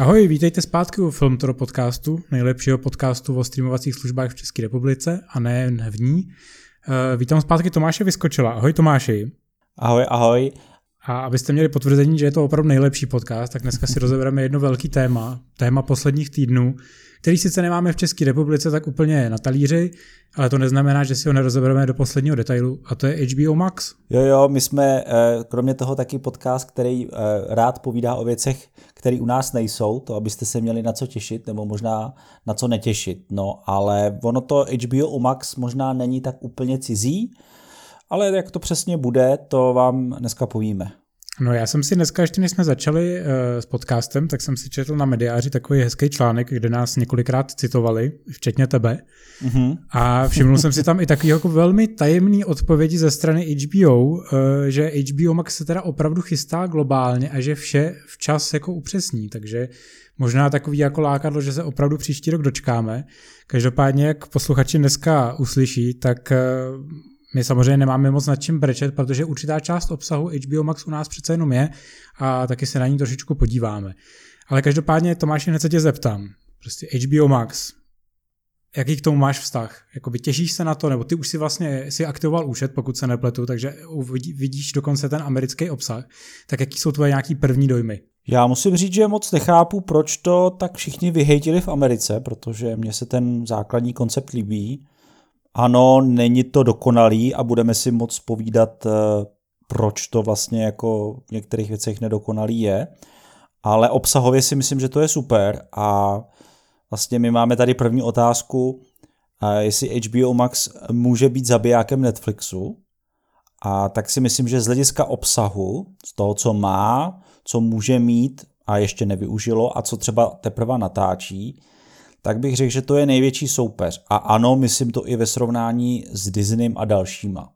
Ahoj, vítejte zpátky u Filmtoro podcastu, nejlepšího podcastu o streamovacích službách v České republice a nejen v ní. Uh, vítám zpátky Tomáše Vyskočila. Ahoj Tomáši. Ahoj, ahoj. A abyste měli potvrzení, že je to opravdu nejlepší podcast, tak dneska si rozebereme jedno velký téma, téma posledních týdnů, který sice nemáme v České republice tak úplně na talíři, ale to neznamená, že si ho nerozebereme do posledního detailu, a to je HBO Max. Jo, jo, my jsme eh, kromě toho taky podcast, který eh, rád povídá o věcech, které u nás nejsou, to abyste se měli na co těšit, nebo možná na co netěšit. No, ale ono to HBO Max možná není tak úplně cizí, ale jak to přesně bude, to vám dneska povíme. No já jsem si dneska, ještě než jsme začali uh, s podcastem, tak jsem si četl na mediáři takový hezký článek, kde nás několikrát citovali, včetně tebe. Mm-hmm. A všiml jsem si tam i takový jako velmi tajemný odpovědi ze strany HBO, uh, eh, že HBO Max se teda opravdu chystá globálně a že vše včas jako upřesní, takže možná takový jako lákadlo, že se opravdu příští rok dočkáme. Každopádně, jak posluchači dneska uslyší, tak uh, my samozřejmě nemáme moc nad čím brečet, protože určitá část obsahu HBO Max u nás přece jenom je a taky se na ní trošičku podíváme. Ale každopádně Tomáši, hned se tě zeptám. Prostě HBO Max, jaký k tomu máš vztah? Jakoby těšíš se na to, nebo ty už si vlastně si aktivoval účet, pokud se nepletu, takže vidíš dokonce ten americký obsah. Tak jaký jsou tvoje nějaký první dojmy? Já musím říct, že moc nechápu, proč to tak všichni vyhejtili v Americe, protože mně se ten základní koncept líbí ano, není to dokonalý a budeme si moc povídat, eh, proč to vlastně jako v některých věcech nedokonalý je, ale obsahově si myslím, že to je super a vlastně my máme tady první otázku, jestli HBO Max může být zabijákem Netflixu, a tak si myslím, že z hlediska obsahu, z toho, co má, co může mít a ještě nevyužilo a co třeba teprve natáčí, tak bych řekl, že to je největší soupeř. A ano, myslím to i ve srovnání s Disneym a dalšíma.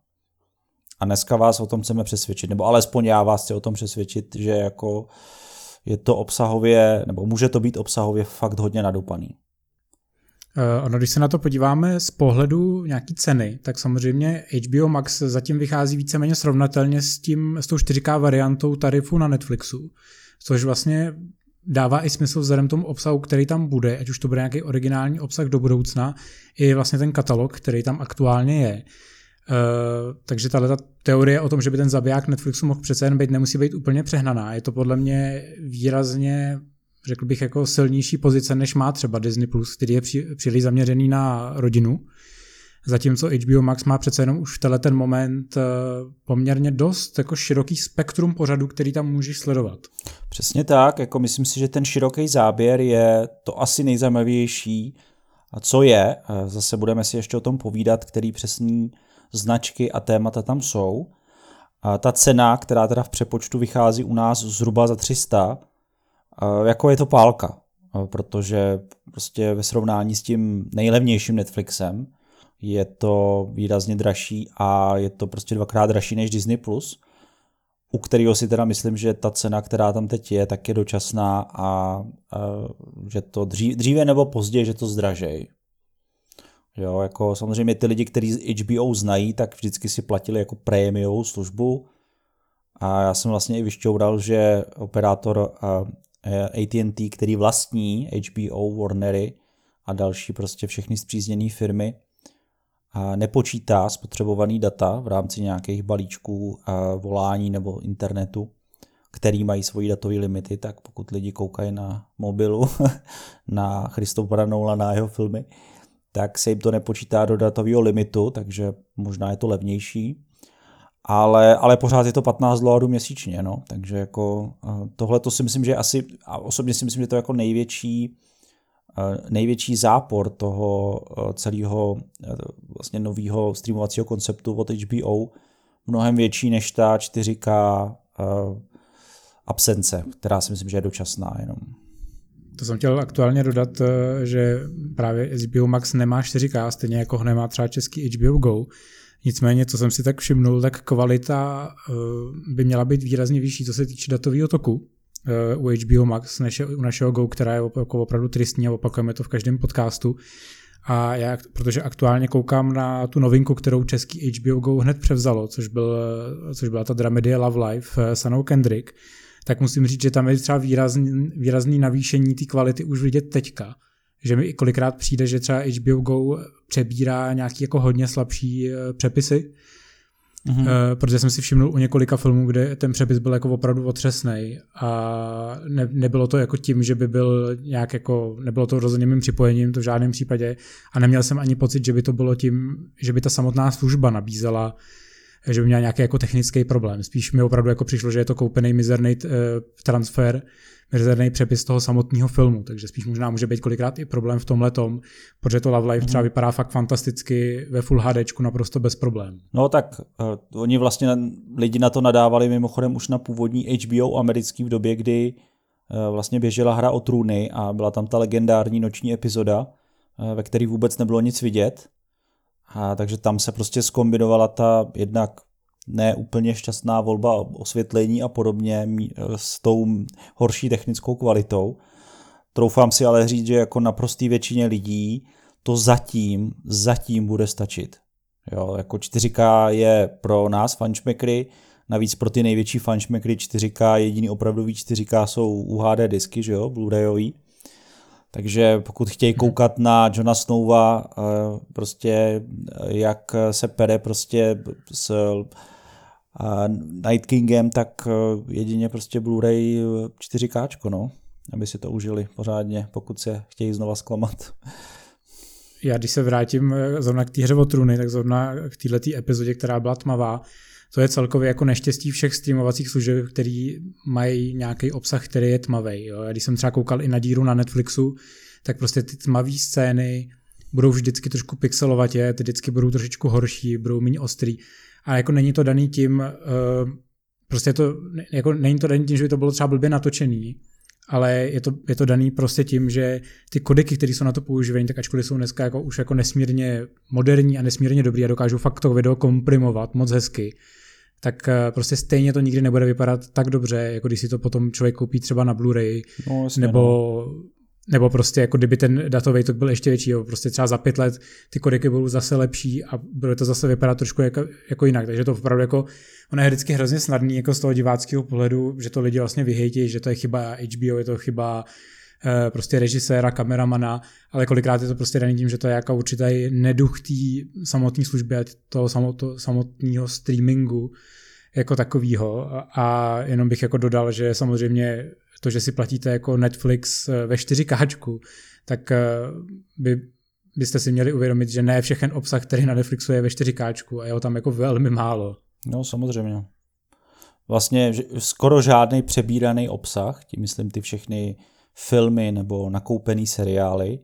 A dneska vás o tom chceme přesvědčit, nebo alespoň já vás chci o tom přesvědčit, že jako je to obsahově, nebo může to být obsahově fakt hodně nadupaný. Uh, ono, když se na to podíváme z pohledu nějaký ceny, tak samozřejmě HBO Max zatím vychází víceméně srovnatelně s, tím, s tou 4K variantou tarifu na Netflixu, což vlastně dává i smysl vzhledem tomu obsahu, který tam bude, ať už to bude nějaký originální obsah do budoucna, i vlastně ten katalog, který tam aktuálně je. Uh, takže tahle ta teorie o tom, že by ten zabiják Netflixu mohl přece jen být, nemusí být úplně přehnaná. Je to podle mě výrazně, řekl bych, jako silnější pozice, než má třeba Disney+, který je příliš zaměřený na rodinu. Zatímco HBO Max má přece jenom už v tenhle ten moment eh, poměrně dost jako široký spektrum pořadů, který tam můžeš sledovat. Přesně tak, jako myslím si, že ten široký záběr je to asi nejzajímavější. A co je, eh, zase budeme si ještě o tom povídat, který přesní značky a témata tam jsou. A ta cena, která teda v přepočtu vychází u nás zhruba za 300, eh, jako je to pálka, protože prostě ve srovnání s tím nejlevnějším Netflixem, je to výrazně dražší a je to prostě dvakrát dražší než Disney+, Plus, u kterého si teda myslím, že ta cena, která tam teď je, tak je dočasná a, a že to dřív, dříve nebo později, že to zdražej. Jo, jako samozřejmě ty lidi, kteří HBO znají, tak vždycky si platili jako prémiovou službu a já jsem vlastně i vyšťoural, že operátor AT&T, který vlastní HBO, Warnery a další prostě všechny zpřízněné firmy, nepočítá spotřebovaný data v rámci nějakých balíčků volání nebo internetu, který mají svoji datové limity, tak pokud lidi koukají na mobilu na Christophera na jeho filmy, tak se jim to nepočítá do datového limitu, takže možná je to levnější. Ale, ale pořád je to 15 dolarů měsíčně, no. takže jako tohle to si myslím, že asi, a osobně si myslím, že to je jako největší největší zápor toho eh, celého eh, vlastně nového streamovacího konceptu od HBO mnohem větší než ta 4K eh, absence, která si myslím, že je dočasná jenom. To jsem chtěl aktuálně dodat, že právě HBO Max nemá 4K, stejně jako ho nemá třeba český HBO Go. Nicméně, co jsem si tak všimnul, tak kvalita by měla být výrazně vyšší, co se týče datového toku. Eh, u HBO Max než u našeho Go, která je jako opravdu tristní a opakujeme to v každém podcastu. A já, protože aktuálně koukám na tu novinku, kterou český HBO Go hned převzalo, což, byl, což byla ta dramedie Love Life eh, s Anou Kendrick, tak musím říct, že tam je třeba výrazný, výrazný navýšení té kvality už vidět teďka. Že mi kolikrát přijde, že třeba HBO Go přebírá nějaký jako hodně slabší eh, přepisy, Mm-hmm. Protože jsem si všiml u několika filmů, kde ten přepis byl jako opravdu otřesný a ne, nebylo to jako tím, že by byl nějak jako, nebylo to rozhodně mým připojením, to v žádném případě a neměl jsem ani pocit, že by to bylo tím, že by ta samotná služba nabízela že by měla nějaký jako technický problém. Spíš mi opravdu jako přišlo, že je to koupený mizerný uh, transfer mizerný přepis toho samotného filmu, takže spíš možná může být kolikrát i problém v tomhle tom, protože to Love Life třeba vypadá fakt fantasticky ve Full HD naprosto bez problémů. No tak uh, oni vlastně lidi na to nadávali mimochodem už na původní HBO americký v době, kdy uh, vlastně běžela hra o trůny a byla tam ta legendární noční epizoda, uh, ve které vůbec nebylo nic vidět. A takže tam se prostě skombinovala ta jednak ne úplně šťastná volba osvětlení a podobně s tou horší technickou kvalitou. Troufám si ale říct, že jako naprostý většině lidí to zatím, zatím bude stačit. Jo, jako 4K je pro nás fanšmekry, navíc pro ty největší fanšmekry 4K, jediný opravdový 4K jsou UHD disky, že jo, Blu-rayový. Takže pokud chtějí mhm. koukat na Johna Snowa, eh, prostě eh, jak se pere prostě s Night Kingem, tak eh, jedině prostě Blu-ray 4K, no, aby si to užili pořádně, pokud se chtějí znova zklamat. Já když se vrátím zrovna k té hře o trůny, tak zrovna k této epizodě, která byla tmavá, to je celkově jako neštěstí všech streamovacích služeb, který mají nějaký obsah, který je tmavý. Jo. Když jsem třeba koukal i na díru na Netflixu, tak prostě ty tmavé scény budou vždycky trošku pixelovatě, ty vždycky budou trošičku horší, budou méně ostrý. A jako není to daný tím, uh, prostě to, jako není to daný tím, že by to bylo třeba blbě natočený, ale je to, je to daný prostě tím, že ty kodeky, které jsou na to používají, tak ačkoliv jsou dneska jako, už jako nesmírně moderní a nesmírně dobrý a dokážou fakt to video komprimovat moc hezky, tak eh, prostě stejně to nikdy nebude vypadat tak dobře, jako když si to potom člověk koupí třeba na Blu-ray, no, jasně, nebo, no. nebo prostě jako kdyby ten datový tok byl ještě větší, jo. prostě třeba za pět let ty kodeky budou zase lepší a bude to zase vypadat trošku jako, jako jinak, takže to opravdu jako, ono je vždycky hrozně snadný jako z toho diváckého pohledu, že to lidi vlastně vyhejtí, že to je chyba HBO, je to chyba prostě režiséra, kameramana, ale kolikrát je to prostě daný tím, že to je jako určitý neduch té samotné služby a toho samotného streamingu, jako takovýho a jenom bych jako dodal, že samozřejmě to, že si platíte jako Netflix eh, ve 4K, tak eh, by, byste si měli uvědomit, že ne všechen obsah, který na Netflixu je ve 4K a je ho tam jako velmi málo. No samozřejmě. Vlastně skoro žádný přebíraný obsah, tím myslím ty všechny filmy nebo nakoupený seriály,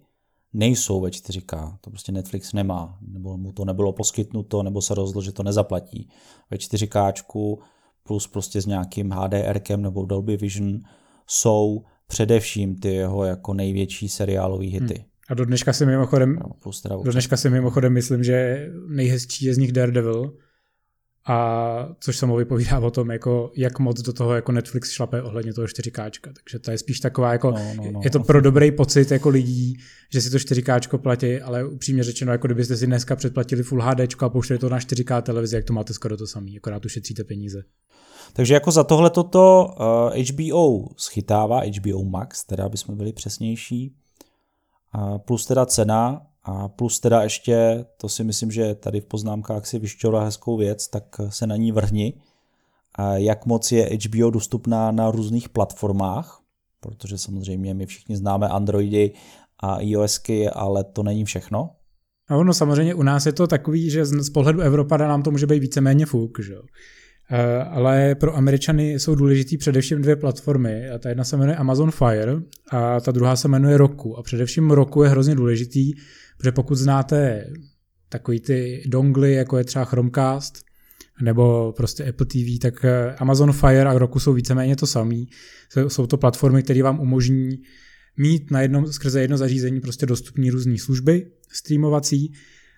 nejsou ve 4K. To prostě Netflix nemá, nebo mu to nebylo poskytnuto, nebo se rozhodl, že to nezaplatí. Ve 4K plus prostě s nějakým HDRkem nebo Dolby Vision jsou především ty jeho jako největší seriálové hity. Hmm. A do dneška si mimochodem, no, plus do dneška si mimochodem myslím, že nejhezčí je z nich Daredevil, a což samo vypovídá o tom, jako, jak moc do toho jako Netflix šlape ohledně toho 4K. Takže to je spíš taková, jako, no, no, no. je to pro dobrý pocit jako lidí, že si to 4K platí, ale upřímně řečeno, jako kdybyste si dneska předplatili Full HD a pouštěli to na 4K televizi, jak to máte skoro to samý, akorát ušetříte peníze. Takže jako za tohle toto uh, eh, HBO schytává, HBO Max, teda bychom byli přesnější, uh, plus teda cena a plus teda ještě, to si myslím, že tady v poznámkách si vyšťovala hezkou věc, tak se na ní vrhni. Jak moc je HBO dostupná na různých platformách, protože samozřejmě my všichni známe Androidy a iOSky, ale to není všechno. A ono samozřejmě u nás je to takový, že z pohledu Evropada nám to může být víceméně fuk, že jo. Eh, ale pro Američany jsou důležitý především dvě platformy. A ta jedna se jmenuje Amazon Fire a ta druhá se jmenuje Roku. A především Roku je hrozně důležitý, Protože pokud znáte takový ty dongly, jako je třeba Chromecast, nebo prostě Apple TV, tak eh, Amazon Fire a Roku jsou víceméně to samý. Jsou to platformy, které vám umožní mít na jednom, skrze jedno zařízení prostě dostupné různé služby streamovací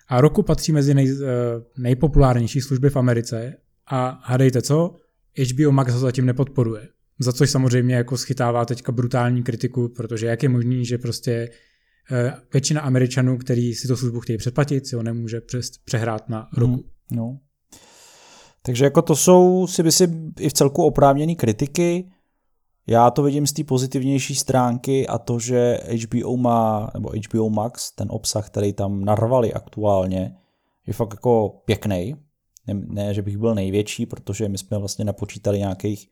a Roku patří mezi nej, eh, nejpopulárnější služby v Americe a hádejte co, HBO Max ho zatím nepodporuje. Za což samozřejmě jako schytává teďka brutální kritiku, protože jak je možný, že prostě většina Američanů, který si to službu chtějí předplatit, si ho nemůže přes, přehrát na mhm, roku. Hmm, no. Takže jako to jsou si myslím i v celku oprávněné kritiky. Já to vidím z té pozitivnější stránky a to, že HBO má, nebo HBO Max, ten obsah, který tam narvali aktuálně, je fakt jako pěkný. Ne, ne, že bych byl největší, protože my jsme vlastně napočítali nějakých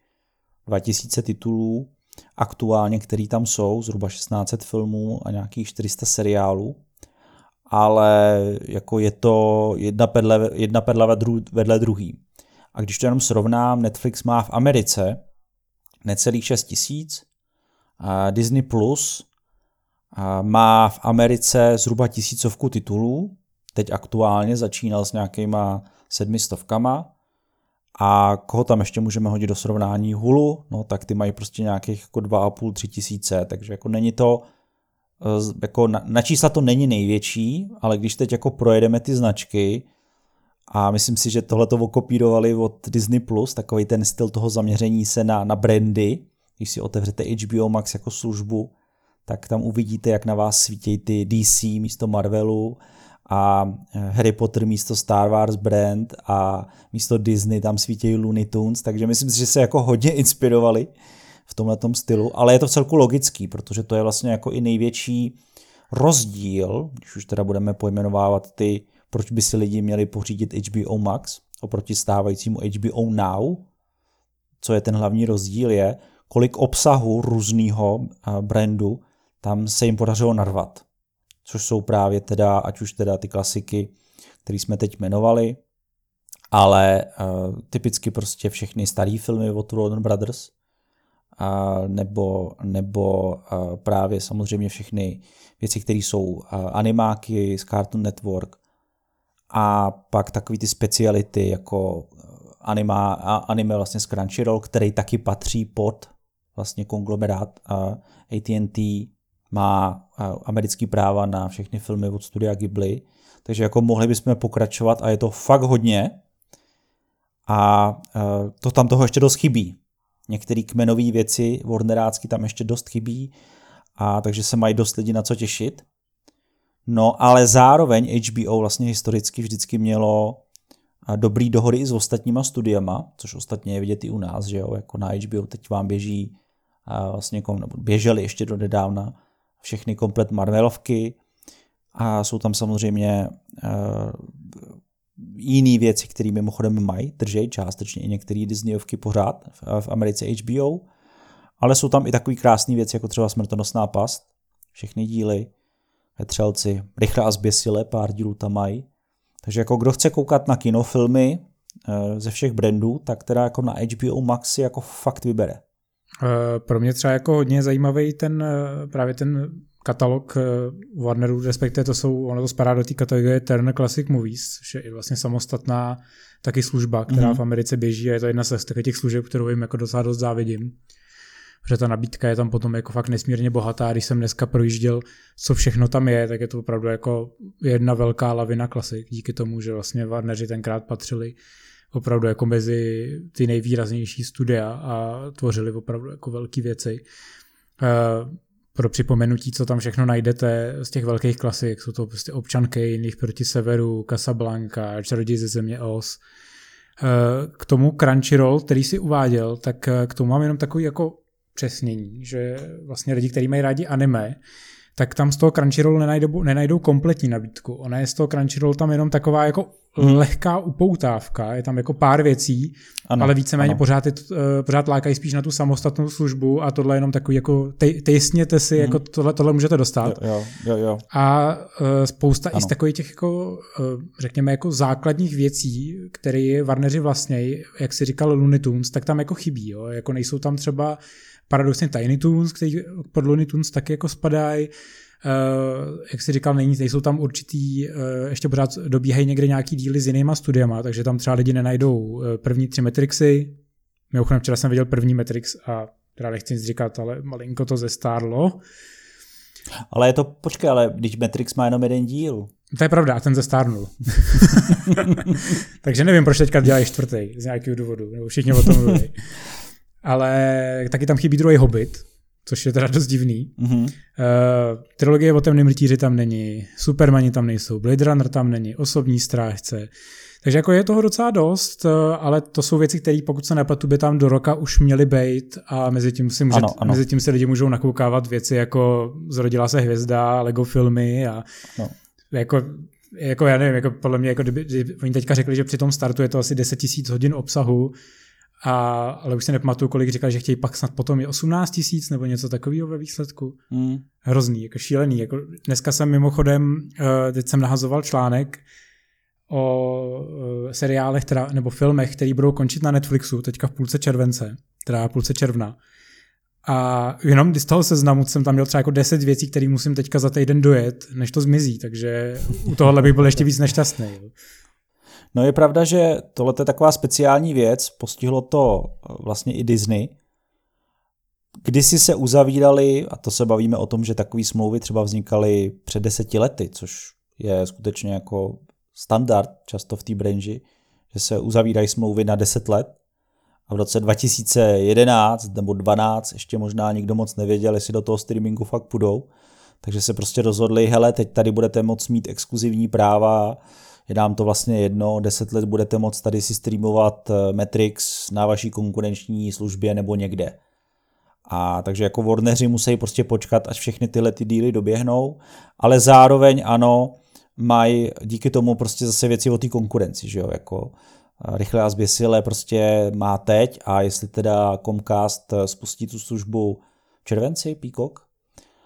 2000 titulů aktuálně, který tam jsou, zhruba 1600 filmů a nějakých 400 seriálů, ale jako je to jedna pedle, jedna pedla vedle druhý. A když to jenom srovnám, Netflix má v Americe necelých 6 tisíc, Disney Plus má v Americe zhruba tisícovku titulů, teď aktuálně začínal s nějakýma sedmistovkama, a koho tam ještě můžeme hodit do srovnání? Hulu, no tak ty mají prostě nějakých jako 2,5-3 tisíce, takže jako není to, eh, jako na, na čísla to není největší, ale když teď jako projedeme ty značky, a myslím si, že tohle to okopírovali od Disney+, Plus, takový ten styl toho zaměření se na, na brandy, když si otevřete HBO Max jako službu, tak tam uvidíte, jak na vás svítí ty DC místo Marvelu a eh, Harry Potter místo Star Wars brand a místo Disney tam svítí Looney Tunes, takže myslím si, že se jako hodně inspirovali v tomhle stylu, ale je to celku logický, protože to je vlastně jako i největší rozdíl, když už teda budeme pojmenovávat ty, proč by si lidi měli pořídit HBO Max oproti stávajícímu HBO Now, co je ten hlavní rozdíl je, kolik obsahu různého eh, brandu tam se jim podařilo narvat což jsou právě teda, ať už teda ty klasiky, které jsme teď jmenovali, ale uh, typicky prostě všechny staré filmy od Warner Brothers, uh, nebo, nebo uh, právě samozřejmě všechny věci, které jsou uh, animáky z Cartoon Network a pak takový ty speciality jako anima, anime vlastně z Crunchyroll, který taky patří pod vlastně konglomerát uh, AT&T, má americký práva na všechny filmy od studia Ghibli, takže jako mohli bychom pokračovat a je to fakt hodně a to tam toho ještě dost chybí. Některé kmenové věci Warnerácky tam ještě dost chybí a takže se mají dost lidi na co těšit. No ale zároveň HBO vlastně historicky vždycky mělo dobrý dohody i s ostatníma studiama, což ostatně je vidět i u nás, že jo, jako na HBO teď vám běží vlastně jako, běželi ještě do nedávna všechny komplet Marvelovky a jsou tam samozřejmě uh, jiné věci, které mimochodem mají, držej částečně i některé Disneyovky pořád v, v Americe HBO, ale jsou tam i takové krásné věci, jako třeba Smrtonosná past, všechny díly, Vetřelci, Rychle a zběsile, pár dílů tam mají. Takže jako kdo chce koukat na kinofilmy uh, ze všech brandů, tak teda jako na HBO Max si jako fakt vybere. Eh, pro mě třeba jako hodně zajímavý ten eh, právě ten katalog eh, Warneru, respektive to jsou, ono to spadá do té kategorie Turner Classic Movies, což je i vlastně samostatná taky služba, která mm-hmm. v Americe běží a je to jedna z těch služeb, kterou jim jako docela dost závidím. Protože ta nabídka je tam potom jako fakt nesmírně bohatá. Když jsem dneska projížděl, co všechno tam je, tak je to opravdu jako jedna velká lavina klasik, díky tomu, že vlastně Warneri tenkrát patřili opravdu jako mezi ty nejvýraznější studia a tvořili opravdu jako velké věci. Eh, pro připomenutí, co tam všechno najdete z těch velkých klasik, jsou to prostě občanky jiných proti severu, Casablanca, Čaroděj ze země Os. Eh, k tomu Crunchyroll, který si uváděl, tak eh, k tomu mám jenom takový jako přesnění, že vlastně lidi, kteří mají rádi anime, tak tam z toho Crunchyroll nenajdou, nenajdou kompletní nabídku. Ona je z toho Crunchyroll tam jenom taková jako hmm. lehká upoutávka, je tam jako pár věcí, ano, ale víceméně ano. pořád, je, uh, pořád lákají spíš na tu samostatnou službu a tohle je jenom takový jako tejsněte si, hmm. jako tohle, tohle můžete dostat. Jo, jo, jo. A uh, spousta ano. i z takových těch jako, uh, řekněme, jako základních věcí, které Warneri vlastně, jak si říkal Looney Tunes, tak tam jako chybí, jo? jako nejsou tam třeba paradoxně Tiny Toons, který pod Looney Tunes taky jako spadají, Uh, jak si říkal, není, nejsou tam určitý, uh, ještě pořád dobíhají někde nějaký díly s jinýma studiama, takže tam třeba lidi nenajdou uh, první tři Matrixy. Mimochodem včera jsem viděl první Matrix a teda nechci nic říkat, ale malinko to zestárlo. Ale je to, počkej, ale když Matrix má jenom jeden díl. To je pravda, ten zestárnul. takže nevím, proč teďka dělají čtvrtý, z nějakého důvodu, nebo všichni o tom mluví. Ale taky tam chybí druhý Hobbit, což je teda dost divný. Mm-hmm. Uh, trilogie o temném rytíři tam není, Supermani tam nejsou, Blade Runner tam není, Osobní strážce, Takže jako je toho docela dost, eh, ale to jsou věci, které pokud se nepletu, by tam do roka už měly být a mezi tím, si může, ano, ano. mezi tím se lidi můžou nakoukávat věci jako Zrodila se hvězda, Lego filmy a no. jako jako já nevím, jako podle mě, jako kdyby, kdyby, oni teďka řekli, že při tom startu je to asi 10 000 hodin obsahu, a, ale už si nepamatuju, kolik říkal, že chtějí pak snad potom je 18 tisíc nebo něco takového ve výsledku. Mm. Hrozný, jako šílený. Jako dneska jsem mimochodem, uh, teď jsem nahazoval článek o uh, seriálech teda, nebo filmech, které budou končit na Netflixu teďka v půlce července, teda půlce června. A jenom z toho seznamu jsem tam měl třeba jako 10 věcí, které musím teďka za týden dojet, než to zmizí, takže u tohohle bych byl ještě víc nešťastný. No je pravda, že tohle je taková speciální věc, postihlo to eh, vlastně i Disney. Kdysi se uzavírali, a to se bavíme o tom, že takové smlouvy třeba vznikaly před deseti lety, což je skutečně jako standard často v té branži, že se uzavírají smlouvy na 10 let. A v roce 2011 nebo 12 ještě možná nikdo moc nevěděl, jestli do toho streamingu fakt půjdou. Takže se prostě rozhodli, hele, teď tady budete moct mít exkluzivní práva, je nám to vlastně jedno, 10 let budete moct tady si streamovat eh, Matrix na vaší konkurenční službě nebo někde. A takže jako Warneri musí prostě počkat, až všechny tyhle ty díly doběhnou, ale zároveň ano, mají díky tomu prostě zase věci o té konkurenci, že jo, jako eh, rychle a zběsile prostě má teď a jestli teda Comcast eh, spustí tu službu v červenci, Peacock,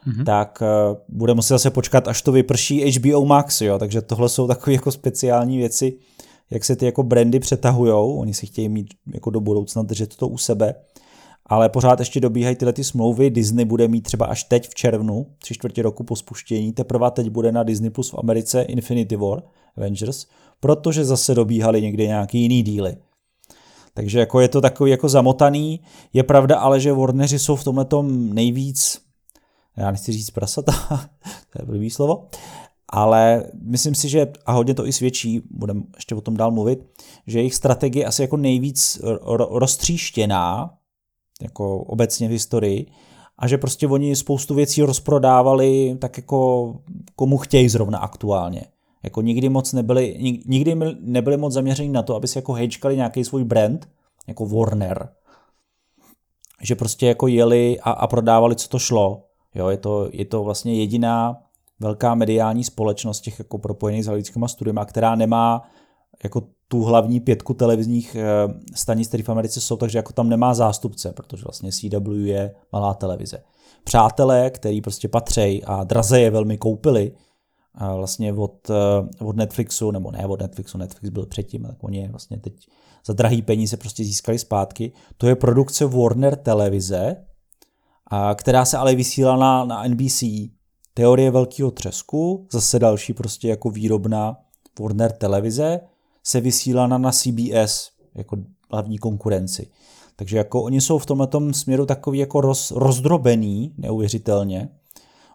mm-hmm. tak uh, bude muset zase počkat, až to vyprší HBO Max, jo, takže tohle jsou takové jako speciální věci, jak se ty jako brandy přetahujou, oni si chtějí mít jako do budoucna držet to u sebe, ale pořád ještě dobíhají tyhle ty smlouvy, Disney bude mít třeba až teď v červnu, tři čtvrtě roku po spuštění, teprve teď bude na Disney Plus v Americe Infinity War, Avengers, protože zase dobíhali někde nějaký jiný díly. Takže jako je to takový jako zamotaný. Je pravda ale, že Warneri jsou v tomhle nejvíc já nechci říct prasata, to je první slovo, ale myslím si, že, a hodně to i svědčí, budeme ještě o tom dál mluvit, že jejich strategie asi jako nejvíc roztříštěná, jako obecně v historii, a že prostě oni spoustu věcí rozprodávali tak jako komu chtějí zrovna aktuálně. Jako nikdy moc nebyli, nikdy nebyli moc zaměření na to, aby si jako hejčkali nějaký svůj brand, jako Warner. Že prostě jako jeli a, a prodávali, co to šlo. Jo, je, to, je to vlastně jediná velká mediální společnost těch jako propojených s halickýma studiemi, která nemá jako tu hlavní pětku televizních eh, stanic, které v Americe jsou, takže jako tam nemá zástupce, protože vlastně CW je malá televize. Přátelé, který prostě patří a draze je velmi koupili, a vlastně od, eh, od Netflixu, nebo ne od Netflixu, Netflix byl předtím, tak oni vlastně teď za drahý peníze prostě získali zpátky. To je produkce Warner televize, a která se ale vysílala na, na NBC. Teorie velkého třesku, zase další prostě jako výrobná Warner televize, se vysílala na CBS jako hlavní konkurenci. Takže jako oni jsou v tomhle směru takový jako roz, rozdrobený, neuvěřitelně.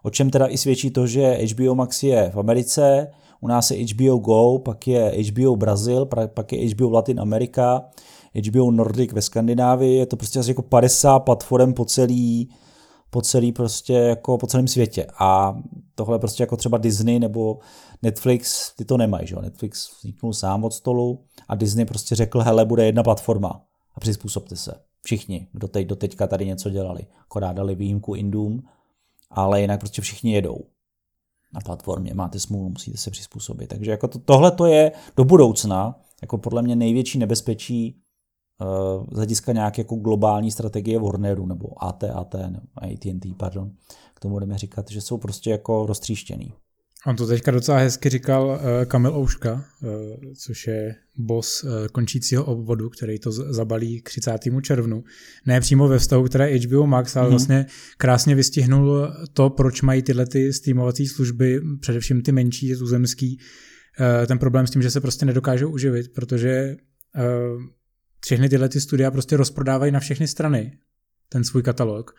O čem teda i svědčí to, že HBO Max je v Americe, u nás je HBO Go, pak je HBO Brazil, pak je HBO Latin Amerika, HBO Nordic ve Skandinávii, je to prostě asi jako 50 platform po celý, po celý prostě jako po celém světě. A tohle prostě jako třeba Disney nebo Netflix, ty to nemají, že jo? Netflix vzniknul sám od stolu a Disney prostě řekl, hele, bude jedna platforma a přizpůsobte se. Všichni, kdo teď do teďka tady něco dělali. Akorát dali výjimku Indům, ale jinak prostě všichni jedou na platformě. Máte smůlu, musíte se přizpůsobit. Takže jako to, tohle to je do budoucna jako podle mě největší nebezpečí z hlediska nějaké jako globální strategie Warneru nebo AT, AT, nebo AT&T, pardon, k tomu budeme říkat, že jsou prostě jako roztříštěný. On to teďka docela hezky říkal uh, Kamil Ouška, uh, což je boss uh, končícího obvodu, který to zabalí k 30. červnu. Ne přímo ve vztahu, které HBO Max, ale mm-hmm. vlastně krásně vystihnul to, proč mají tyhle ty streamovací služby, především ty menší, tuzemský, ten problém s tím, že se prostě nedokážou uživit, protože všechny tyhle ty studia prostě rozprodávají na všechny strany ten svůj katalog.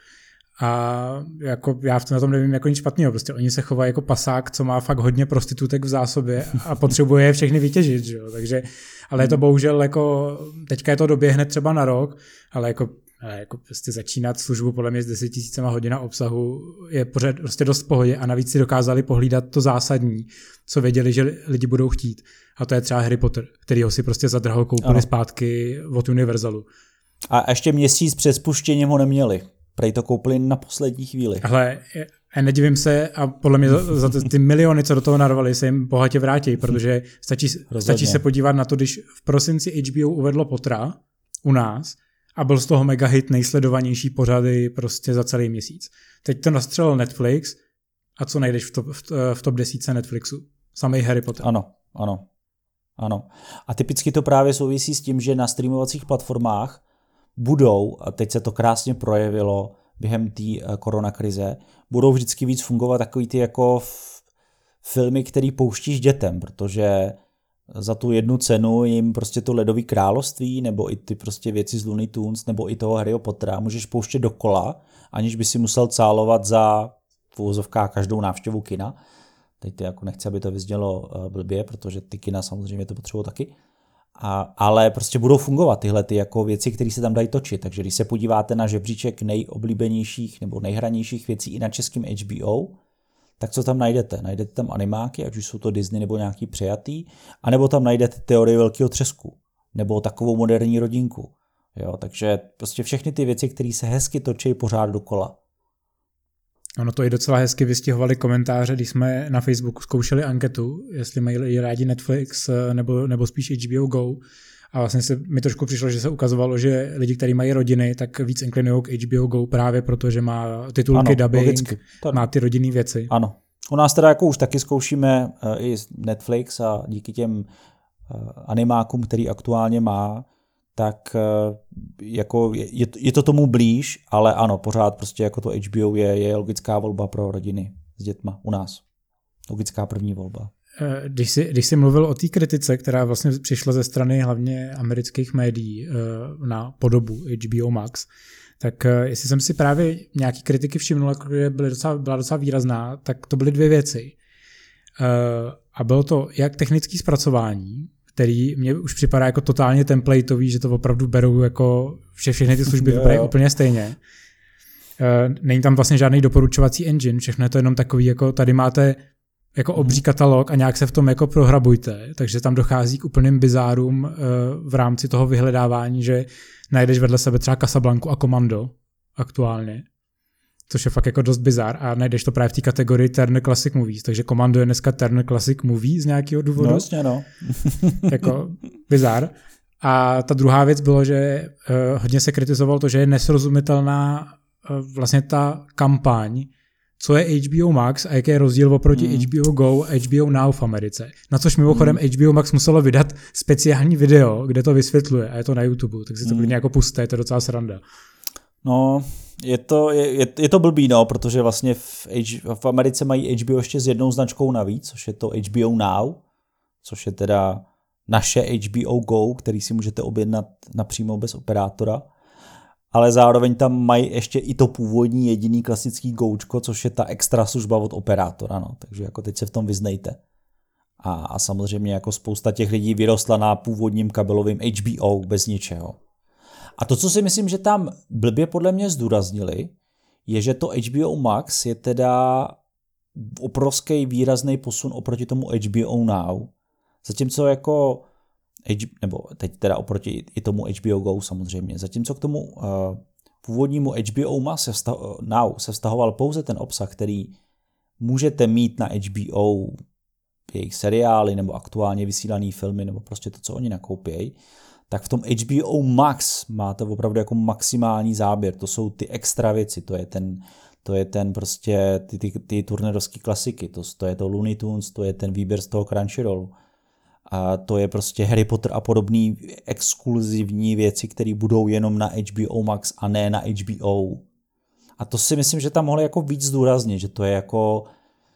A jako já v tom, na tom nevím jako nic špatného, prostě oni se chovají jako pasák, co má fakt hodně prostitutek v zásobě a potřebuje je všechny vytěžit, že jo? takže, ale je to bohužel jako, teďka je to doběhne třeba na rok, ale jako ale jako prostě začínat službu podle mě s 10 tisícema hodina obsahu je pořád prostě dost v pohodě a navíc si dokázali pohlídat to zásadní, co věděli, že lidi budou chtít. A to je třeba Harry Potter, který ho si prostě zadrhal koupili ano. zpátky od Universalu. A ještě měsíc před spuštěním ho neměli. Prej to koupili na poslední chvíli. Ale a nedivím se a podle mě za ty miliony, co do toho narvali, se jim bohatě vrátí, protože stačí, stačí se podívat na to, když v prosinci HBO uvedlo Potra u nás a byl z toho mega hit nejsledovanější pořady prostě za celý měsíc. Teď to nastřelil Netflix a co najdeš v top, v top desíce Netflixu? Samý Harry Potter. Ano, ano, ano. A typicky to právě souvisí s tím, že na streamovacích platformách budou, a teď se to krásně projevilo během té eh, koronakrize, budou vždycky víc fungovat takový ty jako filmy, který pouštíš dětem, protože za tu jednu cenu jim prostě to ledový království, nebo i ty prostě věci z Looney Tunes, nebo i toho Harryho Pottera můžeš pouštět dokola, aniž by si musel cálovat za v každou návštěvu kina. Teď ty jako nechci, aby to vyznělo eh, blbě, protože ty kina samozřejmě to potřebují taky. A, ale prostě budou fungovat tyhle ty jako věci, které se tam dají točit. Takže když se podíváte na žebříček nejoblíbenějších nebo nejhranějších věcí i na českém HBO, tak co tam najdete? Najdete tam animáky, ať už jsou to Disney nebo nějaký přejatý, anebo tam najdete teorii velkého třesku, nebo takovou moderní rodinku. Jo, takže prostě všechny ty věci, které se hezky točí pořád dokola. Ono to i docela hezky vystihovali komentáře, když jsme na Facebooku zkoušeli anketu, jestli mají rádi Netflix eh, nebo, nebo spíš HBO Go. A vlastně se mi trošku přišlo, že se ukazovalo, že lidi, kteří mají rodiny, tak víc inklinují k HBO Go právě protože má titulky ano, dubbing, logicky. má ty rodinné věci. Ano. U nás teda jako už taky zkoušíme uh, i Netflix a díky těm uh, animákům, který aktuálně má, tak uh, jako je, je to tomu blíž, ale ano, pořád prostě jako to HBO je, je logická volba pro rodiny s dětma u nás. Logická první volba. Eh, když jsi, když jsi mluvil o té kritice, která vlastně přišla ze strany hlavně amerických médií eh, na podobu HBO Max, tak eh, jestli jsem si právě nějaký kritiky všimnul, které byly docela, byla docela výrazná, tak to byly dvě věci. A bylo to jak technické zpracování, který mě už připadá jako totálně templateový, že to opravdu berou jako, že všechny ty služby vypadají úplně stejně. Není tam vlastně žádný doporučovací engine, všechno je to jenom takový, jako tady máte jako obří katalog a nějak se v tom jako prohrabujte, takže tam dochází k úplným bizárům eh, v rámci toho vyhledávání, že najdeš vedle sebe třeba Casablanku a Komando aktuálně, což je fakt jako dost bizár a najdeš to právě v té kategorii Turner Classic Movies, takže Komando je dneska Turner Classic Movies z nějakého důvodu. No jasně, no. jako bizár. A ta druhá věc bylo, že uh, hodně se kritizovalo to, že je nesrozumitelná uh, vlastně ta kampaň, co je HBO Max a jaký je rozdíl oproti hmm. HBO Go a HBO Now v Americe. Na což mimochodem hmm. HBO Max muselo vydat speciální video, kde to vysvětluje a je to na YouTube, tak si to hmm. jako pusté, je to docela sranda. No, je to, je, je, je to blbý, no, protože vlastně v, H, v Americe mají HBO ještě s jednou značkou navíc, což je to HBO Now, což je teda naše HBO Go, který si můžete objednat napřímo bez operátora ale zároveň tam mají ještě i to původní jediný klasický goučko, což je ta extra služba od operátora, no. takže jako teď se v tom vyznejte. A, a samozřejmě jako spousta těch lidí vyrostla na původním kabelovém HBO bez ničeho. A to, co si myslím, že tam blbě podle mě zdůraznili, je, že to HBO Max je teda obrovský výrazný posun oproti tomu HBO Now. Zatímco jako nebo teď teda oproti i tomu HBO Go samozřejmě. Zatímco k tomu uh, původnímu HBO Ma se vztah, Now se vztahoval pouze ten obsah, který můžete mít na HBO, jejich seriály nebo aktuálně vysílané filmy nebo prostě to, co oni nakoupějí, tak v tom HBO Max máte opravdu jako maximální záběr. To jsou ty extra věci, to je ten, to je ten prostě ty, ty, ty turnerovské klasiky, to, to je to Looney Tunes, to je ten výběr z toho Crunchyrollu a to je prostě Harry Potter a podobné exkluzivní věci, které budou jenom na HBO Max a ne na HBO. A to si myslím, že tam mohli jako víc zdůraznit, že to je jako,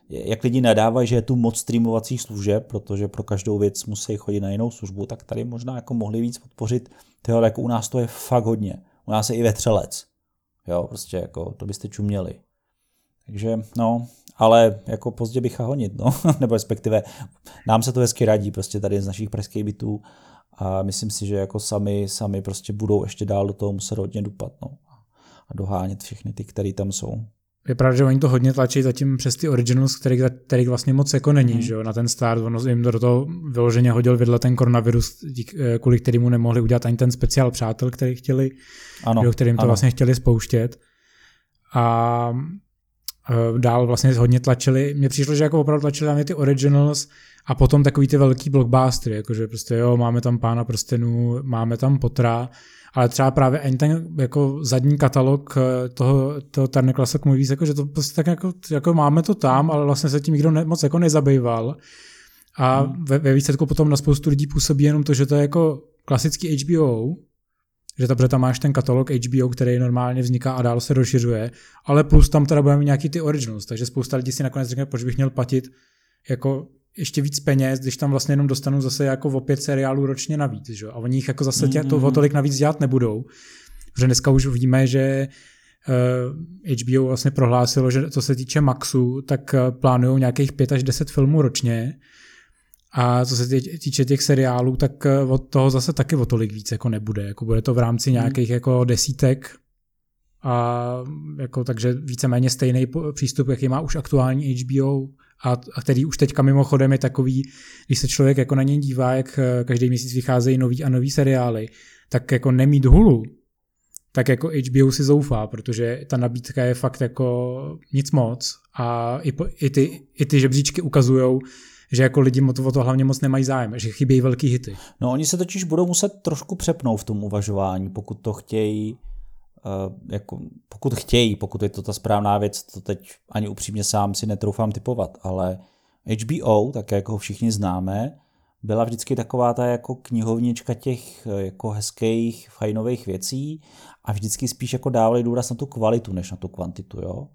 jak lidi nadávají, že je tu moc streamovacích služeb, protože pro každou věc musí chodit na jinou službu, tak tady možná jako mohli víc podpořit, tyhle, jako u nás to je fakt hodně. U nás je i vetřelec. Jo, prostě jako, to byste čuměli. Takže no, ale jako pozdě bych honit, no, nebo respektive nám se to hezky radí prostě tady z našich pražských bytů a myslím si, že jako sami, sami prostě budou ještě dál do toho muset hodně dupat no. a dohánět všechny ty, které tam jsou. Je pravda, že oni to hodně tlačí zatím přes ty originals, kterých, kterých vlastně moc jako není, hmm. že jo? na ten start, ono jim do toho vyloženě hodil vidle ten koronavirus, eh, kvůli kterému nemohli udělat ani ten speciál přátel, který chtěli, ano, jo, kterým to ano. vlastně chtěli spouštět. A dál vlastně hodně tlačili, mně přišlo, že jako opravdu tlačili tam ty originals a potom takový ty velký blockbustery, jakože prostě jo, máme tam Pána prstenů, máme tam Potra, ale třeba právě ani ten jako zadní katalog eh, toho, toho Turner Classic Movies, jako, že to prostě tak jako, jako máme to tam, ale vlastně se tím nikdo ne, moc jako nezabýval. A hmm. ve, ve výsledku potom na spoustu lidí působí jenom to, že to je jako klasický HBO, že tam, tam máš ten katalog HBO, který normálně vzniká a dál se rozšiřuje, ale plus tam teda budeme mít nějaký ty originals, takže spousta lidí si nakonec řekne, proč bych měl platit jako ještě víc peněz, když tam vlastně jenom dostanou zase jako o pět seriálů ročně navíc, že? a oni jich jako zase tě, to o tolik navíc dělat nebudou. Protože dneska už víme, že uh, eh, HBO vlastně prohlásilo, že co se týče Maxu, tak uh, plánují nějakých 5 až 10 filmů ročně, a co se týče těch seriálů, tak uh, od toho zase taky o tolik víc jako nebude. Jako bude to v rámci mhm. nějakých jako desítek a jako, takže víceméně stejný přístup, jaký má už aktuální HBO a, a který už teďka mimochodem je takový, když se člověk jako na něj dívá, jak eh, každý měsíc vycházejí nový a nový seriály, tak jako nemít hulu, tak jako HBO si zoufá, protože ta nabídka je fakt jako nic moc a i, i, ty, i ty žebříčky ukazujou, že jako lidi o to hlavně moc nemají zájem, že chybějí velký hity. No oni se totiž budou muset trošku přepnout v tom uvažování, pokud to chtějí Eh, jako, pokud chtějí, pokud je to ta správná věc, to teď ani upřímně sám si netroufám typovat, ale HBO, tak jako ho všichni známe, byla vždycky taková ta jako knihovnička těch eh, jako hezkých, fajnových věcí a vždycky spíš jako dávali důraz na tu kvalitu, než na tu kvantitu, jo.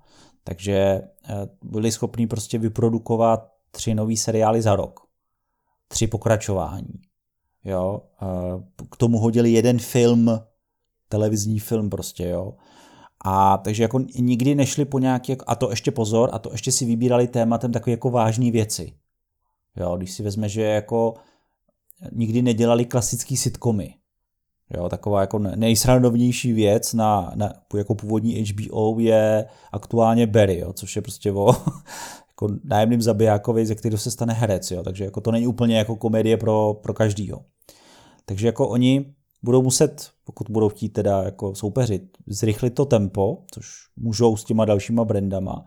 Takže eh, byli schopni prostě vyprodukovat tři nový seriály za rok. Tři pokračování. Jo. K tomu hodili jeden film televizní film prostě, jo. A takže jako nikdy nešli po nějaké, a to ještě pozor, a to ještě si vybírali tématem takové jako vážné věci. Jo, když si vezme, že jako nikdy nedělali klasický sitcomy. Jo, taková jako nejsranovnější věc na, na, jako původní HBO je aktuálně Barry, jo, což je prostě o jako nájemným zabijákovi, ze kterého se stane herec, jo, takže jako to není úplně jako komedie pro, pro každýho. Takže jako oni budou muset, pokud budou chtít teda jako soupeřit, zrychlit to tempo, což můžou s těma dalšíma brandama,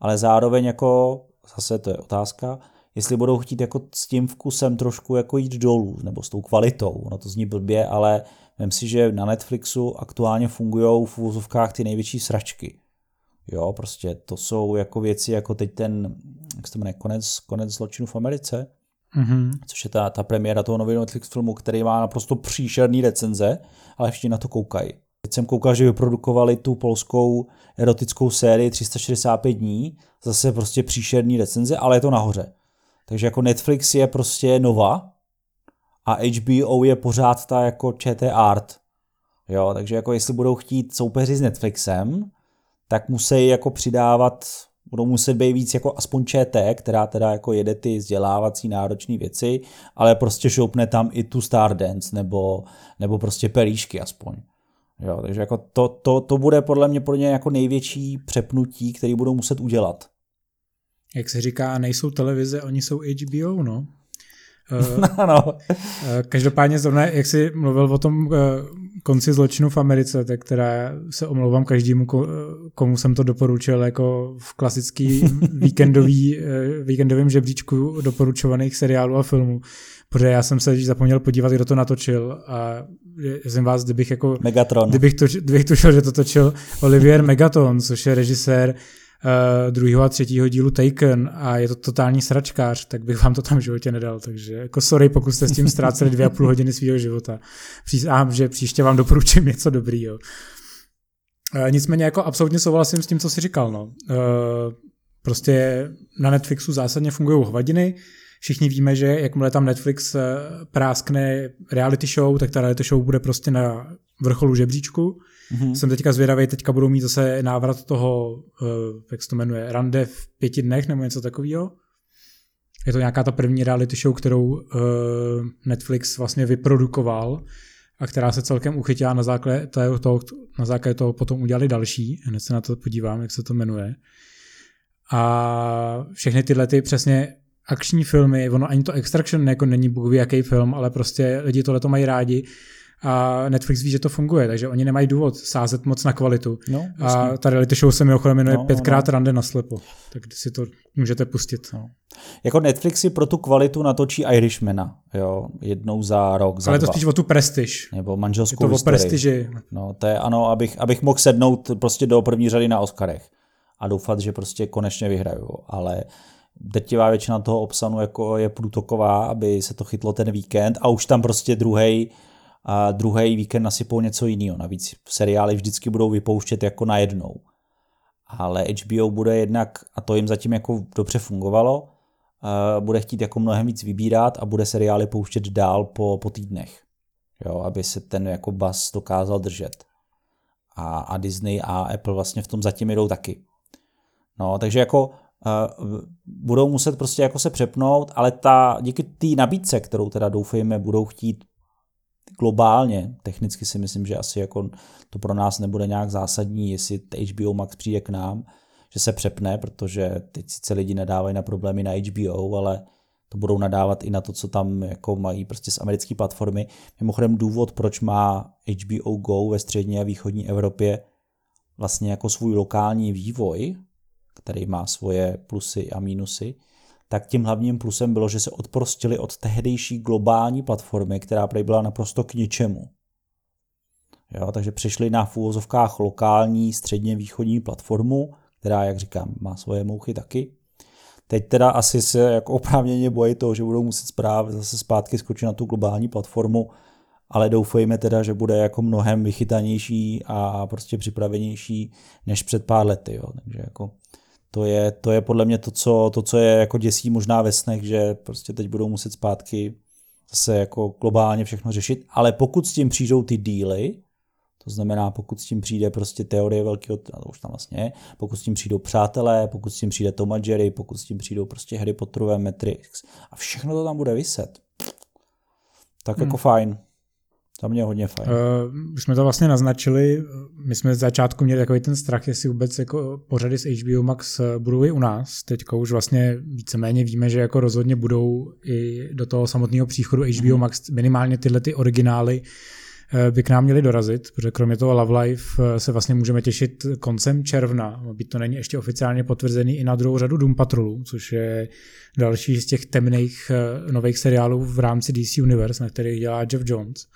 ale zároveň jako, zase to je otázka, jestli budou chtít jako s tím vkusem trošku jako jít dolů, nebo s tou kvalitou, no to zní blbě, ale vím si, že na Netflixu aktuálně fungují v úvozovkách ty největší sračky. Jo, prostě to jsou jako věci, jako teď ten, jak se to jmenuje, konec, konec zločinu v Americe, mm-hmm. což je ta, ta premiéra toho nového Netflix filmu, který má naprosto příšerný recenze, ale všichni na to koukají. Teď jsem koukal, že vyprodukovali tu polskou erotickou sérii 365 dní, zase prostě příšerný recenze, ale je to nahoře. Takže jako Netflix je prostě nova a HBO je pořád ta jako ČT Art. Jo, takže jako jestli budou chtít soupeři s Netflixem, tak musí jako přidávat budou muset být víc jako aspoň ČT, která teda jako jede ty vzdělávací náročné věci, ale prostě šoupne tam i tu Stardance nebo, nebo prostě pelíšky aspoň. Jo, takže jako to, to, to bude podle mě pro ně jako největší přepnutí, který budou muset udělat. Jak se říká, nejsou televize, oni jsou HBO, no. no. Každopádně zrovna, jak jsi mluvil o tom eh, konci zločinu v Americe, tak která se omlouvám každému, komu jsem to doporučil jako v klasický víkendový, eh, víkendovém žebříčku doporučovaných seriálů a filmů. Protože já jsem se zapomněl podívat, kdo to natočil a jsem vás, kdybych jako... Megatron. Kdybych, tuž, kdybych tušil, že to točil Olivier Megaton, což je režisér uh, druhého a třetího dílu Taken a je to totální sračkář, tak bych vám to tam v životě nedal. Takže jako sorry, pokud jste s tím ztráceli dvě a půl hodiny svého života. Přísám, že příště vám doporučím něco dobrýho. Uh, nicméně jako absolutně souhlasím s tím, co jsi říkal. No. Uh, prostě na Netflixu zásadně fungují hovadiny. Všichni víme, že jakmile tam Netflix práskne reality show, tak ta reality show bude prostě na vrcholu žebříčku. Mm-hmm. Jsem teďka zvědavý, teďka budou mít zase návrat toho, uh, jak se to jmenuje, rande v pěti dnech nebo něco takového. je to nějaká ta první reality show, kterou uh, Netflix vlastně vyprodukoval a která se celkem uchytila na základě toho, na základě toho potom udělali další. Hned se na to podívám, jak se to jmenuje. A všechny tyhle ty přesně akční filmy, ono ani to Extraction jako není bůh jaký film, ale prostě lidi tohle to mají rádi a Netflix ví, že to funguje, takže oni nemají důvod sázet moc na kvalitu. No, a ta reality show se mimochodem jmenuje no, Pětkrát no. rande na slepo, tak si to můžete pustit. No. Jako Netflix si pro tu kvalitu natočí Irishmana, jo, jednou za rok, za Ale to spíš o tu prestiž. Nebo manželskou Je to o prestiži. No, to je ano, abych, abych mohl sednout prostě do první řady na Oscarech a doufat, že prostě konečně vyhraju, ale drtivá většina toho obsahu jako je průtoková, aby se to chytlo ten víkend a už tam prostě druhý a druhý víkend nasypou něco jiného. Navíc seriály vždycky budou vypouštět jako na jednou. Ale HBO bude jednak, a to jim zatím jako dobře fungovalo, bude chtít jako mnohem víc vybírat a bude seriály pouštět dál po, po týdnech. Jo, aby se ten jako bas dokázal držet. A, a Disney a Apple vlastně v tom zatím jdou taky. No, takže jako budou muset prostě jako se přepnout, ale ta, díky té nabídce, kterou teda doufejme budou chtít globálně, technicky si myslím, že asi jako to pro nás nebude nějak zásadní, jestli HBO Max přijde k nám, že se přepne, protože teď sice lidi nadávají na problémy na HBO, ale to budou nadávat i na to, co tam jako mají prostě z americké platformy. Mimochodem důvod, proč má HBO Go ve střední a východní Evropě vlastně jako svůj lokální vývoj, který má svoje plusy a mínusy, tak tím hlavním plusem bylo, že se odprostili od tehdejší globální platformy, která prý byla naprosto k ničemu. Jo, takže přišli na v lokální středně východní platformu, která, jak říkám, má svoje mouchy taky. Teď teda asi se jako oprávněně bojí toho, že budou muset správně zase zpátky skočit na tu globální platformu, ale doufejme teda, že bude jako mnohem vychytanější a prostě připravenější než před pár lety. Jo. Takže jako to je, to je podle mě to co, to, co je jako děsí možná ve snech, že prostě teď budou muset zpátky zase jako globálně všechno řešit, ale pokud s tím přijdou ty díly, to znamená, pokud s tím přijde prostě teorie velkého, to už tam vlastně je, pokud s tím přijdou přátelé, pokud s tím přijde Tom a Jerry, pokud s tím přijdou prostě Harry Potterové Matrix a všechno to tam bude vyset, tak hmm. jako fajn. Za mě hodně fajn. Uh, už jsme to vlastně naznačili, my jsme z začátku měli takový ten strach, jestli vůbec jako pořady z HBO Max eh, budou i u nás. Teďka už vlastně víceméně víme, že jako rozhodně budou i do toho samotného příchodu HBO mm. Max minimálně tyhle ty originály eh, by k nám měli dorazit, protože kromě toho Love Life se vlastně můžeme těšit koncem června, byť to není ještě oficiálně potvrzený i na druhou řadu Doom Patrolu, což je další z těch temných nových seriálů v rámci DC Universe, na kterých dělá Jeff Jones.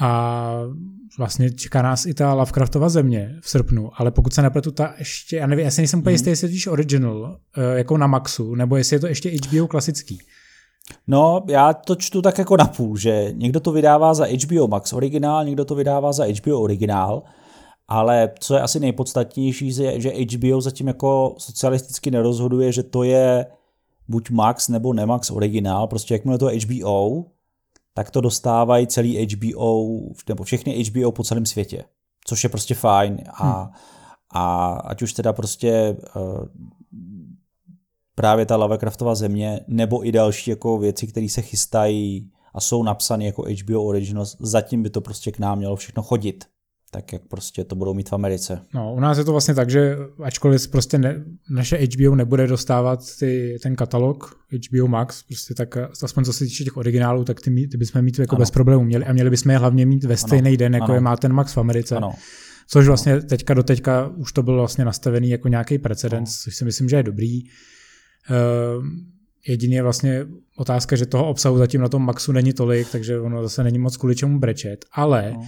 A vlastně čeká nás i ta Lovecraftova země v srpnu, ale pokud se nepletu, ta ještě, já nevím, já si nejsem úplně jistý, jestli je to original, eh, jako na Maxu, nebo jestli je to ještě HBO klasický. No, já to čtu tak jako na půl, že někdo to vydává za HBO Max originál, někdo to vydává za HBO originál, ale co je asi nejpodstatnější, je, že HBO zatím jako socialisticky nerozhoduje, že to je buď Max nebo Nemax originál, prostě jakmile to je HBO, tak to dostávají celý HBO, nebo všechny HBO po celém světě, což je prostě fajn a, hmm. a ať už teda prostě uh, právě ta Lovecraftova země, nebo i další jako věci, které se chystají a jsou napsané jako HBO Originals, zatím by to prostě k nám mělo všechno chodit tak jak prostě to budou mít v Americe. No, u nás je to vlastně tak, že ačkoliv prostě ne, naše HBO nebude dostávat ty, ten katalog HBO Max, prostě tak aspoň co se týče těch originálů, tak ty, ty bychom mít jako ano. bez problémů měli a měli bychom je hlavně mít ve stejný ano. den, jako ano. je má ten Max v Americe. Ano. Což vlastně teďka do teďka už to bylo vlastně nastavený jako nějaký precedens, no. což si myslím, že je dobrý. Uh, jedině je vlastně otázka, že toho obsahu zatím na tom Maxu není tolik, takže ono zase není moc kvůli čemu brečet, ale no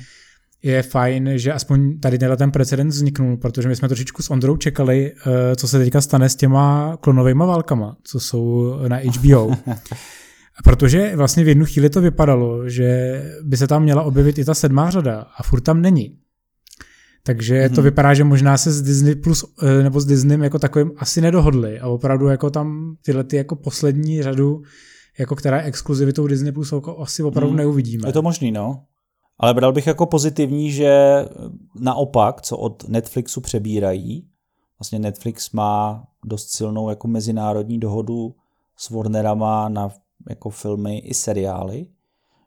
je fajn, že aspoň tady tenhle ten precedens vzniknul, protože my jsme trošičku s Ondrou čekali, eh, co se teďka stane s těma klonovými válkama, co jsou na HBO. Protože vlastně v jednu chvíli to vypadalo, že by se tam měla objevit i ta sedmá řada a furt tam není. Takže mm-hmm. to vypadá, že možná se s Disney Plus eh, nebo s Disneym jako takovým asi nedohodli a opravdu jako tam tyhle ty jako poslední řadu, jako která je exkluzivitou Disney Plus, jako asi opravdu mm. neuvidíme. Je to možný, no. Ale bral bych jako pozitivní, že naopak, co od Netflixu přebírají, vlastně Netflix má dost silnou jako mezinárodní dohodu s Warnerama na jako filmy i seriály,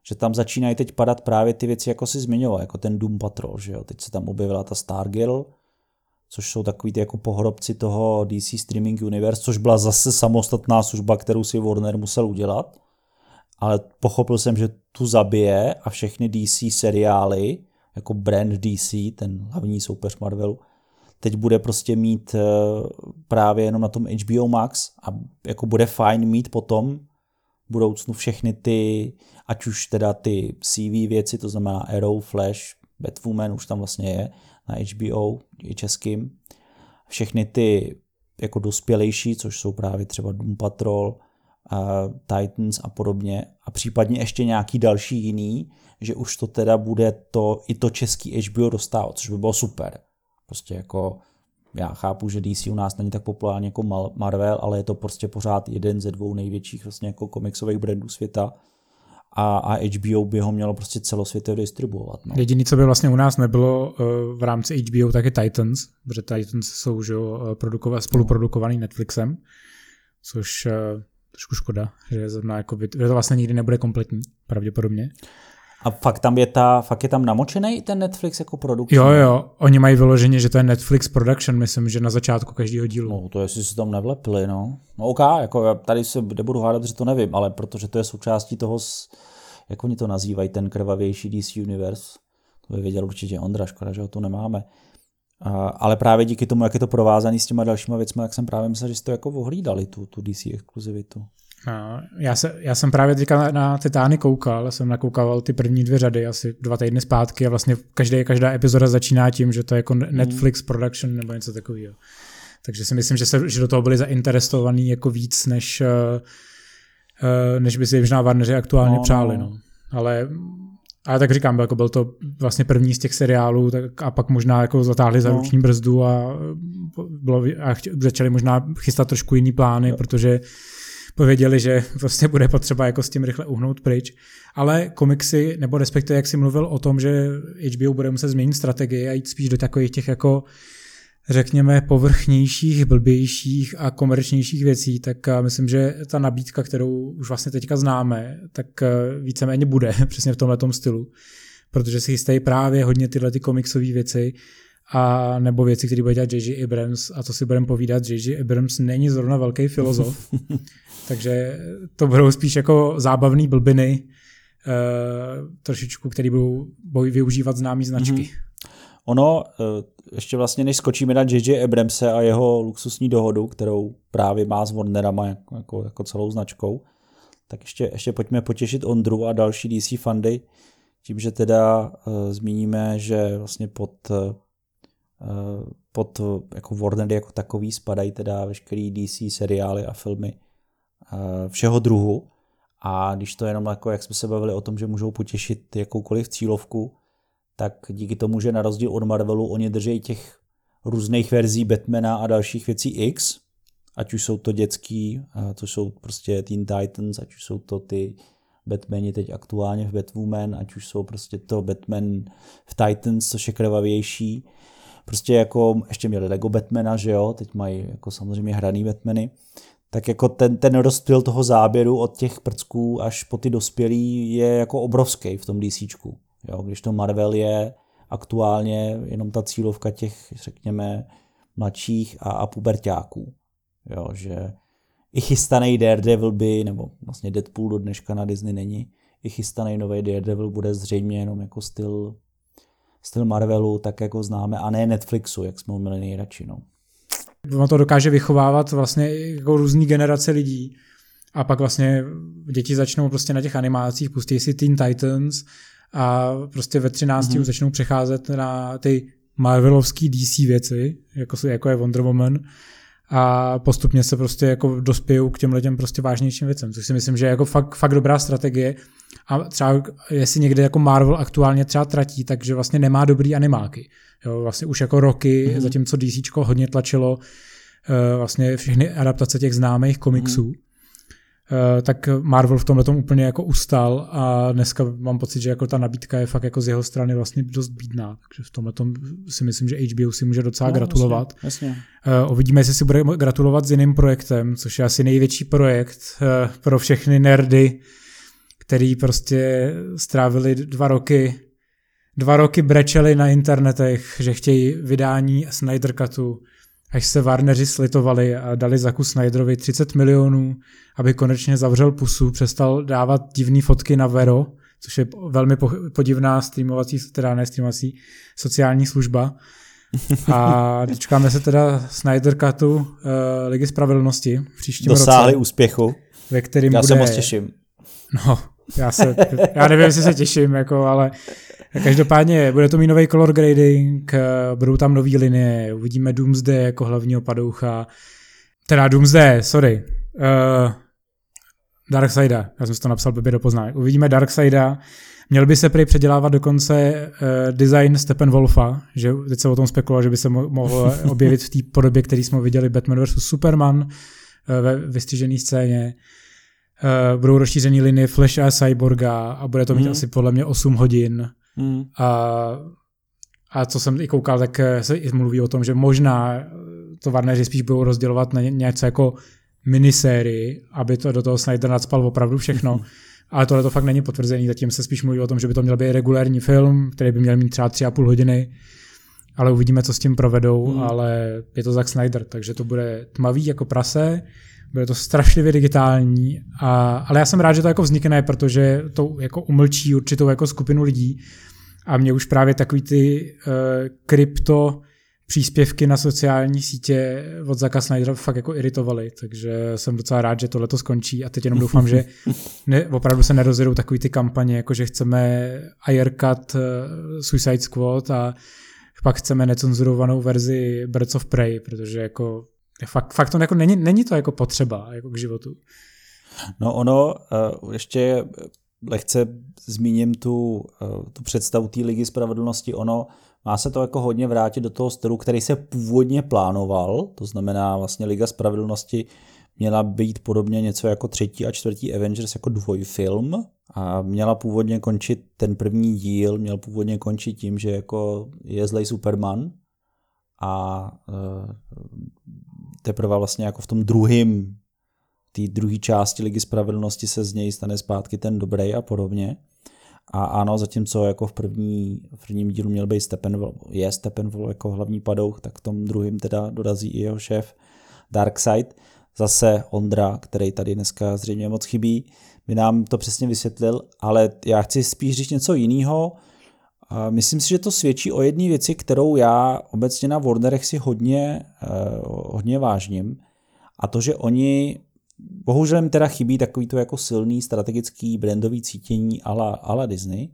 že tam začínají teď padat právě ty věci, jako si zmiňoval, jako ten Doom Patrol, že jo. Teď se tam objevila ta Stargirl, což jsou takový ty jako pohrobci toho DC Streaming Universe, což byla zase samostatná služba, kterou si Warner musel udělat. Ale pochopil jsem, že tu zabije a všechny DC seriály, jako brand DC, ten hlavní soupeř Marvelu, teď bude prostě mít eh, právě jenom na tom HBO Max a jako bude fajn mít potom v budoucnu všechny ty, ať už teda ty CV věci, to znamená Arrow, Flash, Batwoman už tam vlastně je na HBO i českým, všechny ty jako dospělejší, což jsou právě třeba Doom Patrol, Titans a podobně a případně ještě nějaký další jiný, že už to teda bude to i to český HBO dostávat, což by bylo super. Prostě jako já chápu, že DC u nás není tak populární jako Marvel, ale je to prostě pořád jeden ze dvou největších vlastně jako komiksových brandů světa a, a HBO by ho mělo prostě celosvětově distribuovat. No. Jediný, co by vlastně u nás nebylo uh, v rámci HBO, tak je Titans, protože Titans jsou že, uh, produkova, spoluprodukovaný Netflixem, což uh, trošku škoda, že, zrovna jako, že to vlastně nikdy nebude kompletní, pravděpodobně. A fakt tam je ta, fakt je tam namočený ten Netflix jako produkt? Jo, jo, oni mají vyloženě, že to je Netflix production, myslím, že na začátku každého dílu. No, to jestli se tam nevlepili, no. No OK, jako já tady se nebudu hádat, že to nevím, ale protože to je součástí toho, jak oni to nazývají, ten krvavější DC Universe, to by věděl určitě Ondra, škoda, že ho tu nemáme. Ale právě díky tomu, jak je to provázaný s těma dalšíma věcmi, jak jsem právě myslel, že jste to jako ohlídali, tu, tu DC exkluzivitu. Já, se, já jsem právě teďka na, na Titány koukal, jsem nakoukával ty první dvě řady asi dva týdny zpátky a vlastně každý, každá epizoda začíná tím, že to je jako mhm. Netflix production nebo něco takového. Takže si myslím, že, se, že do toho byli zainteresovaní jako víc, než, uh, než by si možná Warneri aktuálně no, přáli. No. no. Ale ale tak říkám, jako byl to vlastně první z těch seriálů tak a pak možná jako zatáhli za no. ruční brzdu a, bylo, a začali možná chystat trošku jiný plány, no. protože pověděli, že prostě bude potřeba jako s tím rychle uhnout pryč. Ale komiksy, nebo respektive jak si mluvil o tom, že HBO bude muset změnit strategii a jít spíš do takových těch jako řekněme, povrchnějších, blbějších a komerčnějších věcí, tak myslím, že ta nabídka, kterou už vlastně teďka známe, tak víceméně bude přesně v tomhle stylu, protože si chystají právě hodně tyhle ty komiksové věci a nebo věci, které bude dělat J.J. Abrams a to si budeme povídat, J.J. Abrams není zrovna velký filozof, takže to budou spíš jako zábavné blbiny, uh, trošičku, které budou využívat známý značky. Mm-hmm. Ono, uh, ještě vlastně než skočíme na J.J. Abramse a jeho luxusní dohodu, kterou právě má s Warnerama jako, jako, jako celou značkou, tak ještě, ještě pojďme potěšit Ondru a další DC fandy tím, že teda uh, zmíníme, že vlastně pod uh, pod jako Warner jako takový spadají teda veškerý DC seriály a filmy eh, všeho druhu. A když to jenom jako, jak jsme se bavili o tom, že můžou potěšit jakoukoliv cílovku, tak díky tomu, že na rozdíl od Marvelu oni drží těch různých verzí Batmana a dalších věcí X, ať už jsou to dětský, to jsou prostě Teen Titans, ať už jsou to ty Batmani teď aktuálně v Batwoman, ať už jsou prostě to Batman v Titans, což je krvavější, prostě jako ještě měli Lego Batmana, že jo, teď mají jako samozřejmě hraný Batmany, tak jako ten, ten rozptyl toho záběru od těch prcků až po ty dospělí je jako obrovský v tom DCčku. Jo, když to Marvel je aktuálně jenom ta cílovka těch, řekněme, mladších a, a pubertáků. Jo, že i chystaný Daredevil by, nebo vlastně Deadpool do dneška na Disney není, i chystaný nový Daredevil bude zřejmě jenom jako styl styl Marvelu, tak jako známe, a ne Netflixu, jak jsme ho měli nejradši. No. Ono to dokáže vychovávat vlastně jako různý generace lidí. A pak vlastně děti začnou prostě na těch animacích, pustí si Teen Titans a prostě ve 13. Mm-hmm. začnou přecházet na ty Marvelovský DC věci, jako, jako je Wonder Woman a postupně se prostě jako dospějou k těm lidem prostě vážnějším věcem, což si myslím, že je jako fakt, fakt dobrá strategie a třeba jestli někde jako Marvel aktuálně třeba tratí, takže vlastně nemá dobrý animáky. Jo, vlastně už jako roky, mm-hmm. zatímco DC hodně tlačilo uh, vlastně všechny adaptace těch známých komiksů, mm-hmm. Uh, tak Marvel v tomhle tom úplně jako ustal a dneska mám pocit, že jako ta nabídka je fakt jako z jeho strany vlastně dost bídná, takže v tomhle tom si myslím, že HBO si může docela no, gratulovat. Jasně, jasně. Uh, uvidíme, jestli si bude gratulovat s jiným projektem, což je asi největší projekt uh, pro všechny nerdy, který prostě strávili dva roky dva roky brečeli na internetech, že chtějí vydání Snyder Cutu, až se Warneri slitovali a dali Zaku Snyderovi 30 milionů, aby konečně zavřel pusu, přestal dávat divné fotky na Vero, což je velmi podivná streamovací, teda ne streamovací, sociální služba. A dočkáme se teda Snyder Cutu uh, Ligy spravedlnosti příštím Dosáhli roce, úspěchu. Ve kterým Já bude... se moc těším. No, já, se, já nevím, jestli se těším, jako, ale každopádně bude to mít nový color grading, budou tam nové linie, uvidíme Doomsday jako hlavního padoucha, teda Doomsday, sorry, uh, Darkseida, já jsem si to napsal blbě do poznámek. Uvidíme Darkseida, měl by se prý předělávat dokonce uh, design Steppenwolfa, že teď se o tom spekuloval, že by se mo- mohl objevit v té podobě, který jsme viděli Batman vs. Superman uh, ve vystřížené scéně. Uh, budou rozšířený linie Flash a Cyborga a bude to mít mm. asi podle mě 8 hodin. Mm. A, a co jsem i koukal, tak se i mluví o tom, že možná to Warneri spíš budou rozdělovat na něco jako minisérii, aby to do toho Snyder nadspal opravdu všechno. Ale tohle to fakt není potvrzený, zatím se spíš mluví o tom, že by to měl být regulární film, který by měl mít třeba tři a půl hodiny, ale uvidíme, co s tím provedou, mm. ale je to Zack Snyder, takže to bude tmavý jako prase, bude to strašlivě digitální, a, ale já jsem rád, že to jako vznikne, protože to jako umlčí určitou jako skupinu lidí. A mě už právě takový ty uh, krypto příspěvky na sociální sítě od Zaka Snydera fakt jako iritovaly, takže jsem docela rád, že tohle to skončí. A teď jenom doufám, že ne, opravdu se nerozjedou takový ty kampaně, jako že chceme Aircut uh, Suicide Squad a pak chceme necenzurovanou verzi Birds of Prey, protože jako Fakt, fakt to jako není, není to jako potřeba jako k životu. No ono, uh, ještě lehce zmíním tu, uh, tu představu té ligy spravedlnosti, ono má se to jako hodně vrátit do toho stylu, který se původně plánoval, to znamená vlastně Liga spravedlnosti měla být podobně něco jako třetí a čtvrtý Avengers jako dvojfilm. A měla původně končit ten první díl, měl původně končit tím, že jako je zlej Superman. A uh, teprve vlastně jako v tom druhém, té druhé části Ligy spravedlnosti se z něj stane zpátky ten dobrý a podobně. A ano, zatímco jako v, první, v prvním dílu měl být Steppenwolf, je Steppenwolf jako hlavní padouch, tak v tom druhém teda dorazí i jeho šéf Darkseid. Zase Ondra, který tady dneska zřejmě moc chybí, by nám to přesně vysvětlil, ale já chci spíš říct něco jiného. Myslím si, že to svědčí o jedné věci, kterou já obecně na Warnerech si hodně, eh, hodně vážním, a to, že oni bohužel jim teda chybí takový to jako silný strategický brandový cítění ala, ala Disney,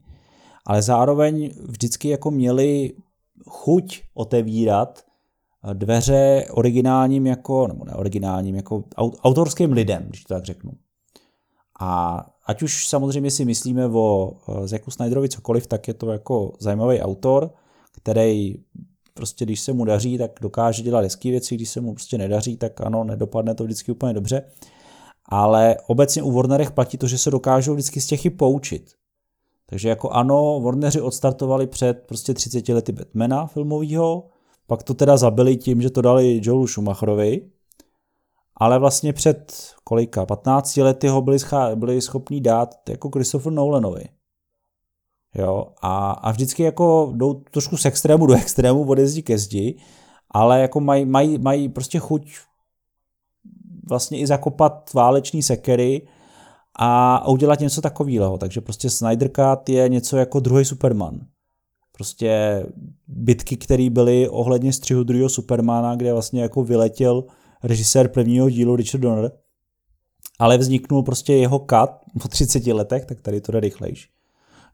ale zároveň vždycky jako měli chuť otevírat dveře originálním jako, nebo neoriginálním, jako autorským lidem, když to tak řeknu. A ať už samozřejmě si myslíme o Zacku Snyderovi cokoliv, tak je to jako zajímavý autor, který prostě když se mu daří, tak dokáže dělat hezké věci, když se mu prostě nedaří, tak ano, nedopadne to vždycky úplně dobře. Ale obecně u Warnerech platí to, že se dokážou vždycky z těch chyb poučit. Takže jako ano, Warneri odstartovali před prostě 30 lety Batmana filmového, pak to teda zabili tím, že to dali Joelu Schumacherovi, ale vlastně před kolika, 15 lety ho byli, scha- byli schopní dát jako Christopher Nolanovi. Jo, a, a vždycky jako jdou trošku z extrému do extrému, od jezdí ke zdi, ale jako mají maj, maj prostě chuť vlastně i zakopat váleční sekery a udělat něco takového. Takže prostě Snyder Cut je něco jako druhý Superman. Prostě bitky, které byly ohledně střihu druhého Supermana, kde vlastně jako vyletěl režisér prvního dílu Richard Donner, ale vzniknul prostě jeho cut po 30 letech, tak tady to jde rychlejš.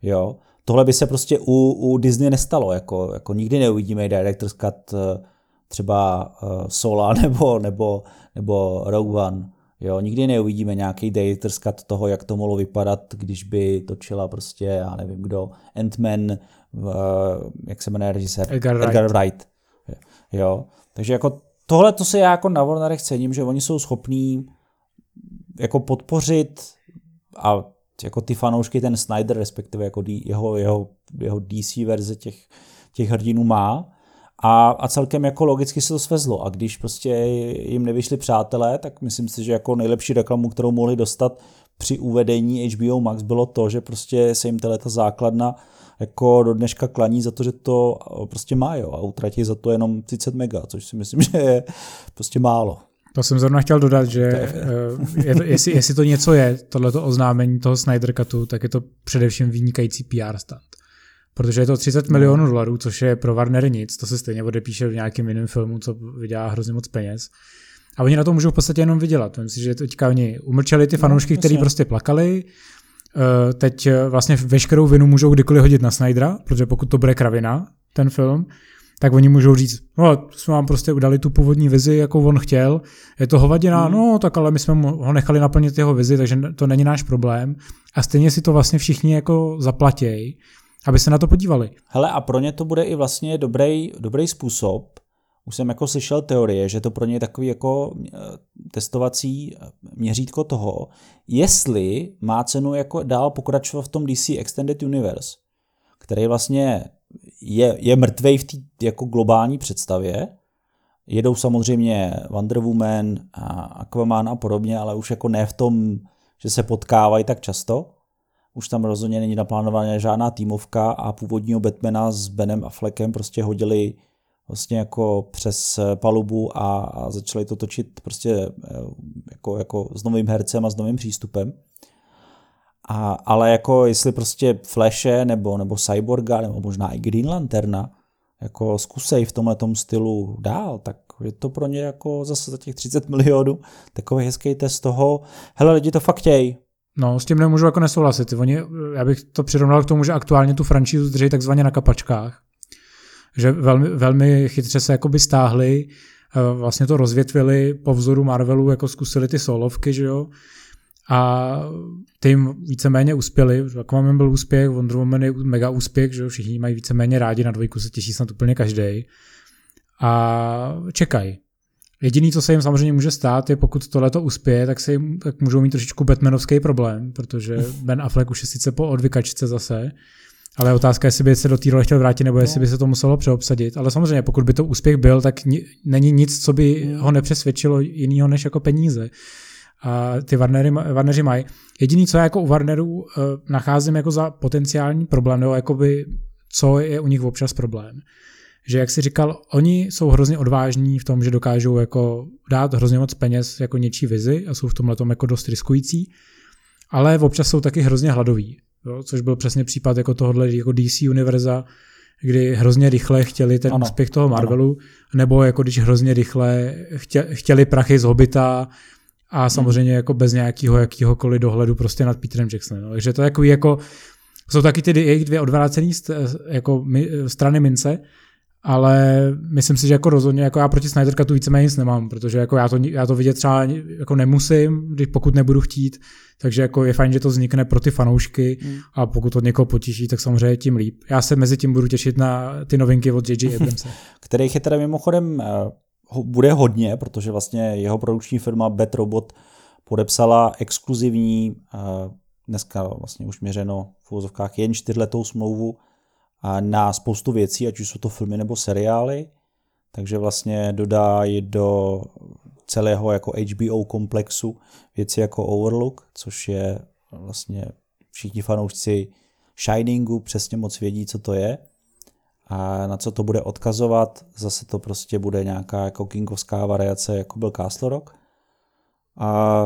Jo. Tohle by se prostě u, u Disney nestalo, jako, jako nikdy neuvidíme Director's Cut eh, třeba uh, Sola nebo, nebo, nebo Rogue One. Jo, nikdy neuvidíme nějaký Director's Cut toho, jak to mohlo vypadat, když by točila prostě, já nevím kdo, Ant-Man, uh, jak se jmenuje režisér? Edgar Wright. Edgar Wright. Jo, takže jako tohle to se já jako na Warnerech cením, že oni jsou schopní jako podpořit a jako ty fanoušky ten Snyder, respektive jako jeho, jeho, jeho DC verze těch, těch hrdinů má. A, a celkem jako logicky se to svezlo. A když prostě jim nevyšli přátelé, tak myslím si, že jako nejlepší reklamu, kterou mohli dostat při uvedení HBO Max bylo to, že prostě se jim ta základna jako do dneška klaní za to, že to prostě má jo, a utratí za to jenom 30 mega, což si myslím, že je prostě málo. To jsem zrovna chtěl dodat, že eh, je to, jestli, jestli to něco je, tohleto oznámení toho Snyder Cutu, tak je to především vynikající PR stand. Protože je to 30 no. milionů dolarů, což je pro Warner nic, to se stejně odepíše v nějakém jiném filmu, co vydělá hrozně moc peněz. A oni na to můžou v podstatě jenom vydělat. Myslím si, že teďka oni umlčeli ty no, fanoušky, no, kteří prostě plakali, eh, teď eh, vlastně veškerou vinu můžou kdykoliv hodit na Snydera, protože pokud to bude kravina, ten film, tak oni můžou říct, no, jsme vám prostě udali tu původní vizi, jakou on chtěl, je to hovadina, hmm. no, tak ale my jsme ho nechali naplnit jeho vizi, takže to není náš problém. A stejně si to vlastně všichni jako zaplatějí, aby se na to podívali. Hele, a pro ně to bude i vlastně dobrý, dobrý způsob, už jsem jako slyšel teorie, že to pro ně je takový jako eh, testovací eh, měřítko toho, jestli má cenu jako dál pokračovat v tom DC Extended Universe, který vlastně je, je mrtvej v té jako globální představě. Jedou samozřejmě Wonder Woman, a Aquaman a podobně, ale už jako ne v tom, že se potkávají tak často. Už tam rozhodně není naplánovaná žádná týmovka a původního Batmana s Benem a Fleckem prostě hodili vlastně jako přes palubu a, a začali to točit prostě eh, jako, jako s novým hercem a s novým přístupem. A, ale jako jestli prostě Flashe nebo, nebo Cyborga nebo možná i Green Lanterna jako zkusej v tomhle stylu dál, tak je to pro ně jako zase za těch 30 milionů takový hezký test toho, hele lidi to fakt chtějí. No, s tím nemůžu jako nesouhlasit. Oni, já bych to přirovnal k tomu, že aktuálně tu franšízu drží takzvaně na kapačkách. Že velmi, velmi chytře se jakoby stáhli, eh, vlastně to rozvětvili po vzoru Marvelu, jako zkusili ty solovky, že jo, a ty jim víceméně uspěli. Aquaman byl úspěch, Wonder Woman je mega úspěch, že všichni mají víceméně rádi, na dvojku se těší snad úplně každý. A čekaj. Jediný, co se jim samozřejmě může stát, je pokud tohleto uspěje, tak, se jim, tak můžou mít trošičku Batmanovský problém, protože Ben Affleck už je sice po odvykačce zase, ale otázka je, jestli by se do té role chtěl vrátit, nebo jestli by se to muselo přeobsadit. Ale samozřejmě, pokud by to úspěch byl, tak ni- není nic, co by ho nepřesvědčilo jiného než jako peníze a ty Warnery, Warneri mají. Jediný, co já jako u Warnerů uh, nacházím jako za potenciální problém, nebo jakoby, co je u nich občas problém. Že jak si říkal, oni jsou hrozně odvážní v tom, že dokážou jako dát hrozně moc peněz jako něčí vizi a jsou v tomhle jako dost riskující, ale občas jsou taky hrozně hladoví, jo, což byl přesně případ jako tohohle jako DC univerza, kdy hrozně rychle chtěli ten ano. úspěch toho Marvelu, ano. nebo jako když hrozně rychle chtěli prachy z Hobita, a samozřejmě jako bez nějakého jakýhokoliv dohledu prostě nad Peterem Jacksonem. No. Takže to je takový jako, jsou taky ty jejich dvě odvrácené jako strany mince, ale myslím si, že jako rozhodně, jako já proti Snyder Cutu víceméně nic nemám, protože jako já to, já to vidět třeba jako nemusím, když pokud nebudu chtít, takže jako je fajn, že to vznikne pro ty fanoušky hmm. a pokud to někoho potěší, tak samozřejmě tím líp. Já se mezi tím budu těšit na ty novinky od J.J. Abramse. Kterých je teda mimochodem eh, bude hodně, protože vlastně jeho produkční firma Bad Robot podepsala exkluzivní, dneska vlastně už měřeno v úvozovkách jen čtyřletou smlouvu na spoustu věcí, ať už jsou to filmy nebo seriály, takže vlastně dodá i do celého jako HBO komplexu věci jako Overlook, což je vlastně všichni fanoušci Shiningu přesně moc vědí, co to je a na co to bude odkazovat, zase to prostě bude nějaká jako kingovská variace, jako byl Castle Rock. A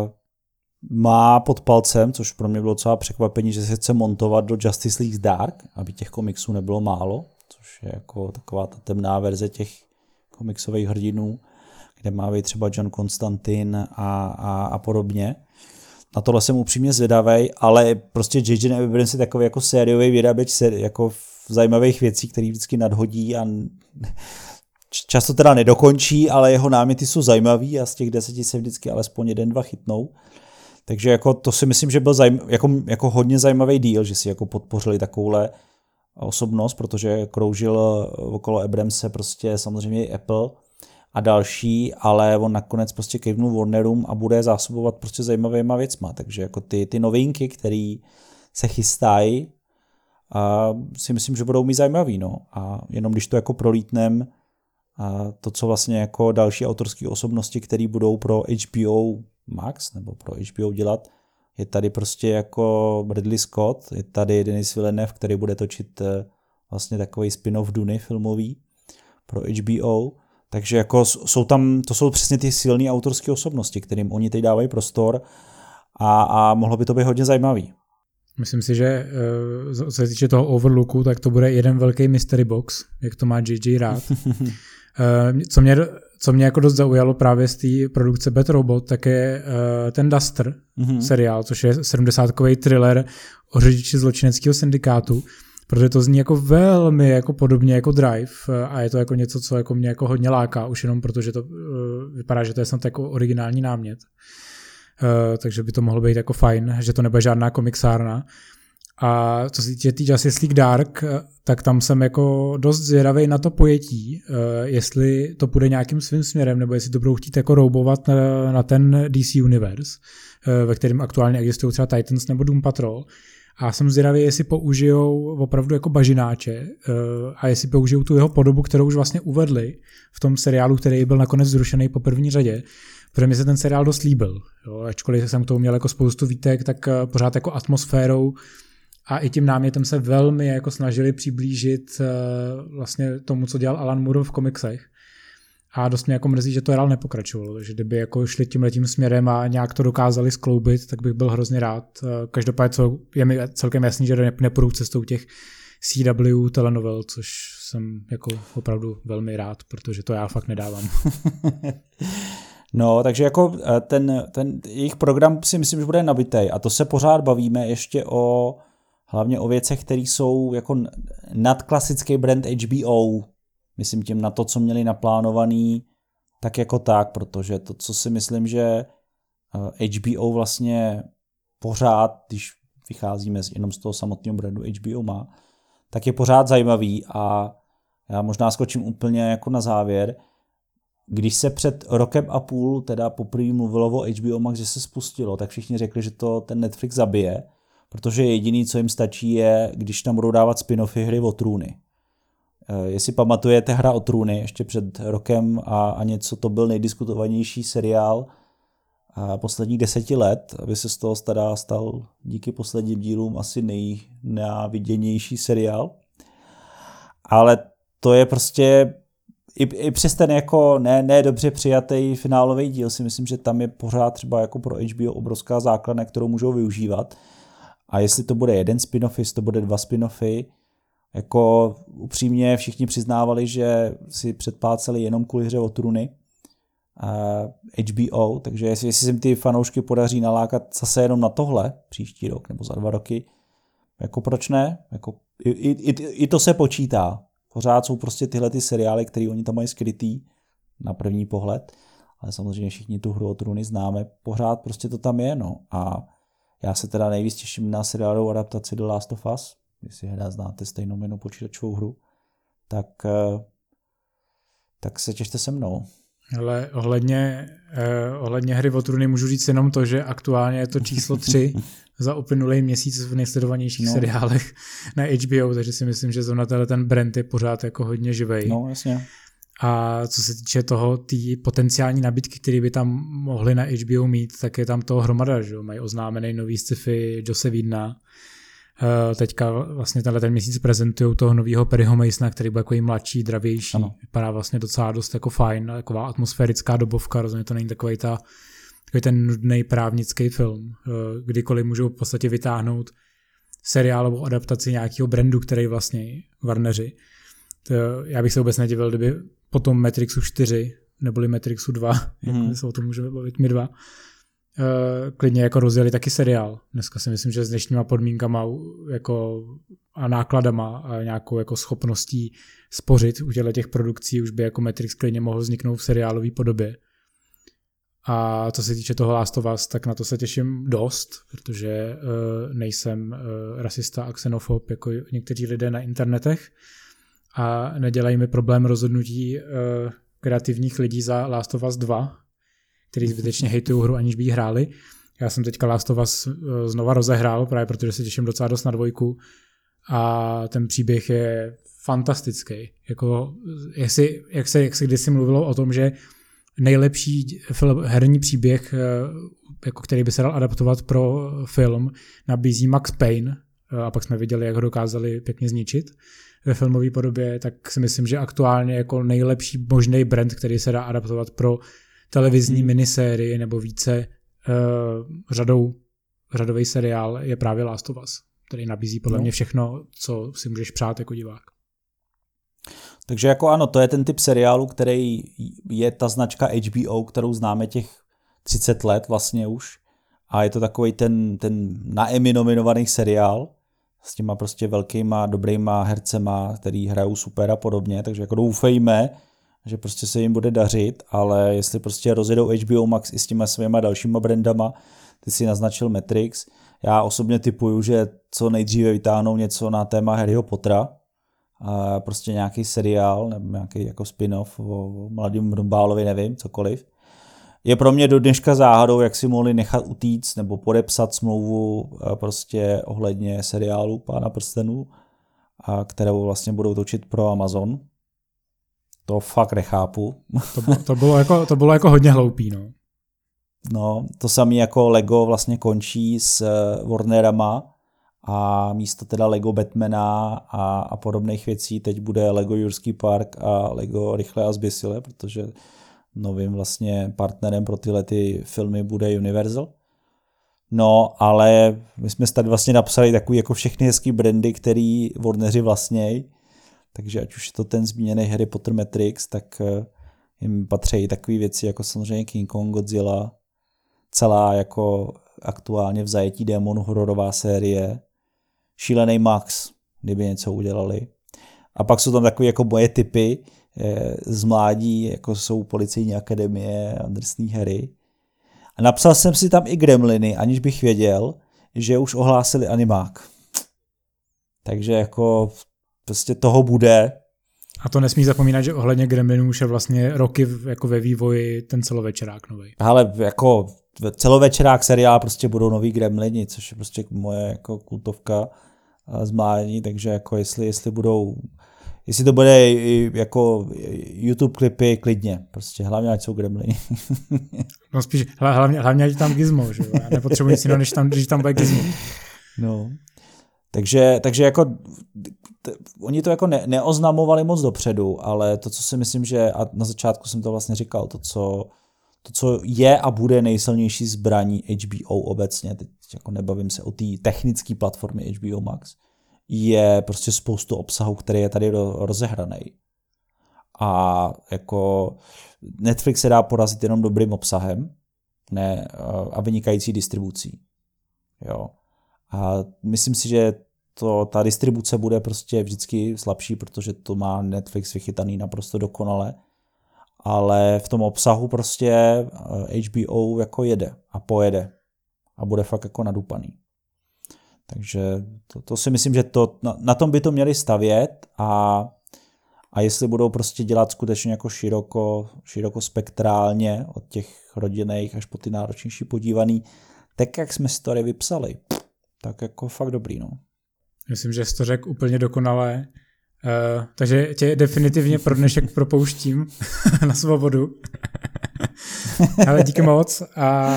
má pod palcem, což pro mě bylo docela překvapení, že se chce montovat do Justice League Dark, aby těch komiksů nebylo málo, což je jako taková ta temná verze těch komiksových hrdinů, kde má být třeba John Constantine a, a, a podobně. Na tohle jsem upřímně zvědavý, ale prostě J.J. Abrams je takový jako sériový vyráběč jako zajímavých věcí, které vždycky nadhodí a často teda nedokončí, ale jeho náměty jsou zajímavý a z těch deseti se vždycky alespoň jeden, dva chytnou. Takže jako to si myslím, že byl zajím, jako, jako hodně zajímavý díl, že si jako podpořili takovouhle osobnost, protože kroužil okolo Abramse prostě samozřejmě i Apple a další, ale on nakonec prostě kejvnul Warnerům a bude zásobovat prostě zajímavýma věcma, takže jako ty, ty novinky, které se chystají, a si myslím, že budou mít zajímavý, no. A jenom když to jako prolítnem, a to, co vlastně jako další autorské osobnosti, které budou pro HBO Max nebo pro HBO dělat, je tady prostě jako Bradley Scott, je tady Denis Villeneuve, který bude točit eh, vlastně takový spin-off Duny filmový pro HBO, takže jako jsou tam, to jsou přesně ty silné autorské osobnosti, kterým oni teď dávají prostor a, a mohlo by to být hodně zajímavý. Myslím si, že eh, co se týče toho overlooku, tak to bude jeden velký mystery box, jak to má JJ rád. Eh, co mě, co mě jako dost zaujalo právě z té produkce Bad Robot, tak je uh, ten Duster mm-hmm. seriál, což je 70-kový thriller o řidiči zločineckého syndikátu, protože to zní jako velmi jako podobně jako Drive a je to jako něco, co jako mě jako hodně láká, už jenom protože to uh, vypadá, že to je snad jako originální námět. Uh, takže by to mohlo být jako fajn, že to nebude žádná komiksárna. A co se týče tý Justice League Dark, tak tam jsem jako dost zvědavý na to pojetí, uh, jestli to půjde nějakým svým směrem, nebo jestli to budou chtít jako roubovat na, na ten DC Universe, uh, ve kterém aktuálně existují třeba Titans nebo Doom Patrol. A jsem zvědavý, jestli použijou opravdu jako bažináče a jestli použijou tu jeho podobu, kterou už vlastně uvedli v tom seriálu, který byl nakonec zrušený po první řadě, protože mi se ten seriál dost líbil. Jo, ačkoliv jsem k tomu měl jako spoustu výtek, tak pořád jako atmosférou a i tím námětem se velmi jako snažili přiblížit uh, vlastně tomu, co dělal Alan Moore v komiksech. A dost mě jako mrzí, že to dál nepokračovalo. Takže kdyby jako šli tím letím směrem a nějak to dokázali skloubit, tak bych byl hrozně rád. Uh, každopádně co je mi celkem jasný, že nepůjdou cestou těch CW telenovel, což jsem jako opravdu velmi rád, protože to já fakt nedávám. No, takže jako eh, ten, ten jejich program si myslím, že bude nabitý a to se pořád bavíme ještě o hlavně o věcech, které jsou jako nad klasický brand HBO, myslím tím na to, co měli naplánovaný, tak jako tak, protože to, co si myslím, že HBO eh, vlastně pořád, když vycházíme jenom z toho samotného brandu HBO má, tak je pořád zajímavý a já možná skočím úplně jako na závěr. Když se před rokem a půl teda poprvé mluvilo o HBO Max, že se spustilo, tak všichni řekli, že to ten Netflix zabije protože jediný, co jim stačí, je, když tam budou dávat spin-offy hry o trůny. Eh, jestli pamatujete hra o trůny, ještě před rokem a, a něco, to byl nejdiskutovanější seriál a posledních deseti let, aby se z toho stada stal díky posledním dílům asi nejnáviděnější seriál. Ale to je prostě i, i přes ten jako ne, ne dobře přijatý finálový díl si myslím, že tam je pořád třeba jako pro HBO obrovská základna, kterou můžou využívat. A jestli to bude jeden spin-off, jestli to bude dva spin-offy, jako upřímně všichni přiznávali, že si předpláceli jenom kvůli hře o truny, uh, HBO, takže jestli, jestli se ty fanoušky podaří nalákat zase jenom na tohle příští rok nebo za dva roky, jako proč ne? Jako, i, i, I to se počítá. Pořád jsou prostě tyhle ty seriály, které oni tam mají skrytý na první pohled, ale samozřejmě všichni tu hru o truny známe, pořád prostě to tam je, no. A já se teda nejvíc těším na seriálovou adaptaci do Last of Us, jestli hra znáte stejnou jméno počítačovou hru, tak, eh, tak se těšte se mnou. Ale ohledně, eh, ohledně hry o truny můžu říct jenom to, že aktuálně je to číslo 3 za uplynulý měsíc v nejsledovanějších no. seriálech na HBO, takže si myslím, že zrovna ten brand je pořád jako hodně živej. No, jasně. A co se týče toho, té potenciální nabídky, které by tam mohly na HBO mít, tak je tam toho hromada, že mají oznámený nový sci-fi Jose Vídna. Uh, teďka vlastně tenhle ten měsíc prezentují toho nového Perryho Masona, který bude jako mladší, dravější. Ano. Vypadá vlastně docela dost jako fajn, taková atmosférická dobovka, rozhodně to není takový ta takový ten nudný právnický film, uh, kdykoliv můžou v podstatě vytáhnout seriálovou adaptaci nějakého brandu, který vlastně Warneri. To, já bych se vůbec nedivil, kdyby potom Matrixu 4, neboli Matrixu 2, mm. jako mhm. se o tom můžeme bavit my dva, Uh, klidně jako rozjeli taky seriál. Dneska si myslím, že s dnešníma podmínkama jako a nákladama a nějakou jako schopností spořit u těch produkcí už by jako Matrix klidně mohl vzniknout v seriálové podobě. A co se týče toho Last of Us, tak na to se těším dost, protože uh, nejsem uh, rasista a xenofob jako někteří lidé na internetech a nedělají mi problém rozhodnutí, uh, kreativních lidí za Last of Us 2, který zbytečně hejtují hru, aniž by ji hráli. Já jsem teďka Last of Us eh, znova rozehrál, právě protože se těším docela dost na dvojku a ten příběh je fantastický. Jako, jak, si, jak, se, jak se kdysi mluvilo o tom, že nejlepší herní příběh, eh, jako který by se dal adaptovat pro film, nabízí Max Payne, eh, a pak jsme viděli, jak ho dokázali pěkně zničit ve filmové podobě, tak si myslím, že aktuálně jako nejlepší možný brand, který se dá adaptovat pro televizní hmm. minisérii nebo více uh, řadou, řadový seriál je právě Last of Us, který nabízí podle no. mě všechno, co si můžeš přát jako divák. Takže jako ano, to je ten typ seriálu, který je ta značka HBO, kterou známe těch 30 let vlastně už. A je to takový ten, ten na Emmy nominovaný seriál s těma prostě velkýma, dobrýma hercema, který hrajou super a podobně, takže jako doufejme, že prostě se jim bude dařit, ale jestli prostě rozjedou HBO Max i s těma svýma dalšíma brandama, ty si naznačil Matrix, já osobně typuju, že co nejdříve vytáhnou něco na téma Harryho Pottera, a prostě nějaký seriál nebo nějaký jako spin-off o mladým Rumbálovi, nevím, cokoliv. Je pro mě do dneška záhadou, jak si mohli nechat utíct nebo podepsat smlouvu eh, prostě ohledně seriálu Pána prstenů, a kterou vlastně budou točit pro Amazon. To fakt nechápu. To, to, bylo, jako, to bylo jako hodně hloupý, no. No, to samé jako Lego vlastně končí s eh, Warnerama, a místo teda Lego Batmana a, a podobných věcí teď bude Lego Jurský park a Lego Rychle a zběsile, protože novým vlastně partnerem pro tyhle ty filmy bude Universal. No, ale my jsme tady vlastně napsali takový jako všechny hezký brandy, který Warneri vlastnějí, takže ať už je to ten zmíněný Harry Potter Matrix, tak eh, jim patří takové věci jako samozřejmě King Kong, Godzilla, celá jako aktuálně v zajetí démonu hororová série, šílený Max, kdyby něco udělali. A pak jsou tam takové jako moje typy z mládí, jako jsou policejní akademie a drsný hry. A napsal jsem si tam i Gremliny, aniž bych věděl, že už ohlásili animák. Takže jako prostě toho bude. A to nesmí zapomínat, že ohledně Gremlinů už je vlastně roky jako ve vývoji ten celovečerák nový. Ale jako celovečerák seriál prostě budou nový Gremlini, což je prostě moje jako kultovka z mládí, takže jako jestli, jestli budou Jestli to bude jako YouTube klipy, klidně. Prostě hlavně, ať jsou gremliny. no spíš, hlavně, hlavně ať tam gizmo, že jo? Já nepotřebuji nic jiného, než tam, když tam bude gizmo. No. Takže, takže jako t, oni to jako ne, neoznamovali moc dopředu, ale to, co si myslím, že, a na začátku jsem to vlastně říkal, to, co to, co je a bude nejsilnější zbraní HBO obecně, teď jako nebavím se o té technické platformě HBO Max, je prostě spoustu obsahu, který je tady rozehraný. A jako Netflix se dá porazit jenom dobrým obsahem ne, a vynikající distribucí. Jo. A myslím si, že to, ta distribuce bude prostě vždycky slabší, protože to má Netflix vychytaný naprosto dokonale ale v tom obsahu prostě HBO eh, jako jede a pojede a bude fakt jako nadupaný. Takže to, to si myslím, že to, na, na tom by to měli stavět a, a jestli budou prostě dělat skutečně jako široko, široko spektrálně od těch rodinných až po ty náročnější podívaný, tak jak jsme si to vypsali, tak jako fakt dobrý, no. Myslím, že jsi to řekl úplně dokonale. Uh, takže tě definitivně pro dnešek propouštím na svobodu. Ale díky moc a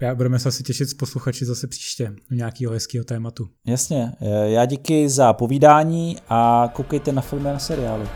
já budeme se asi těšit s posluchači zase příště do nějakého hezkého tématu. Jasně, já díky za povídání a koukejte na filmy a na seriály.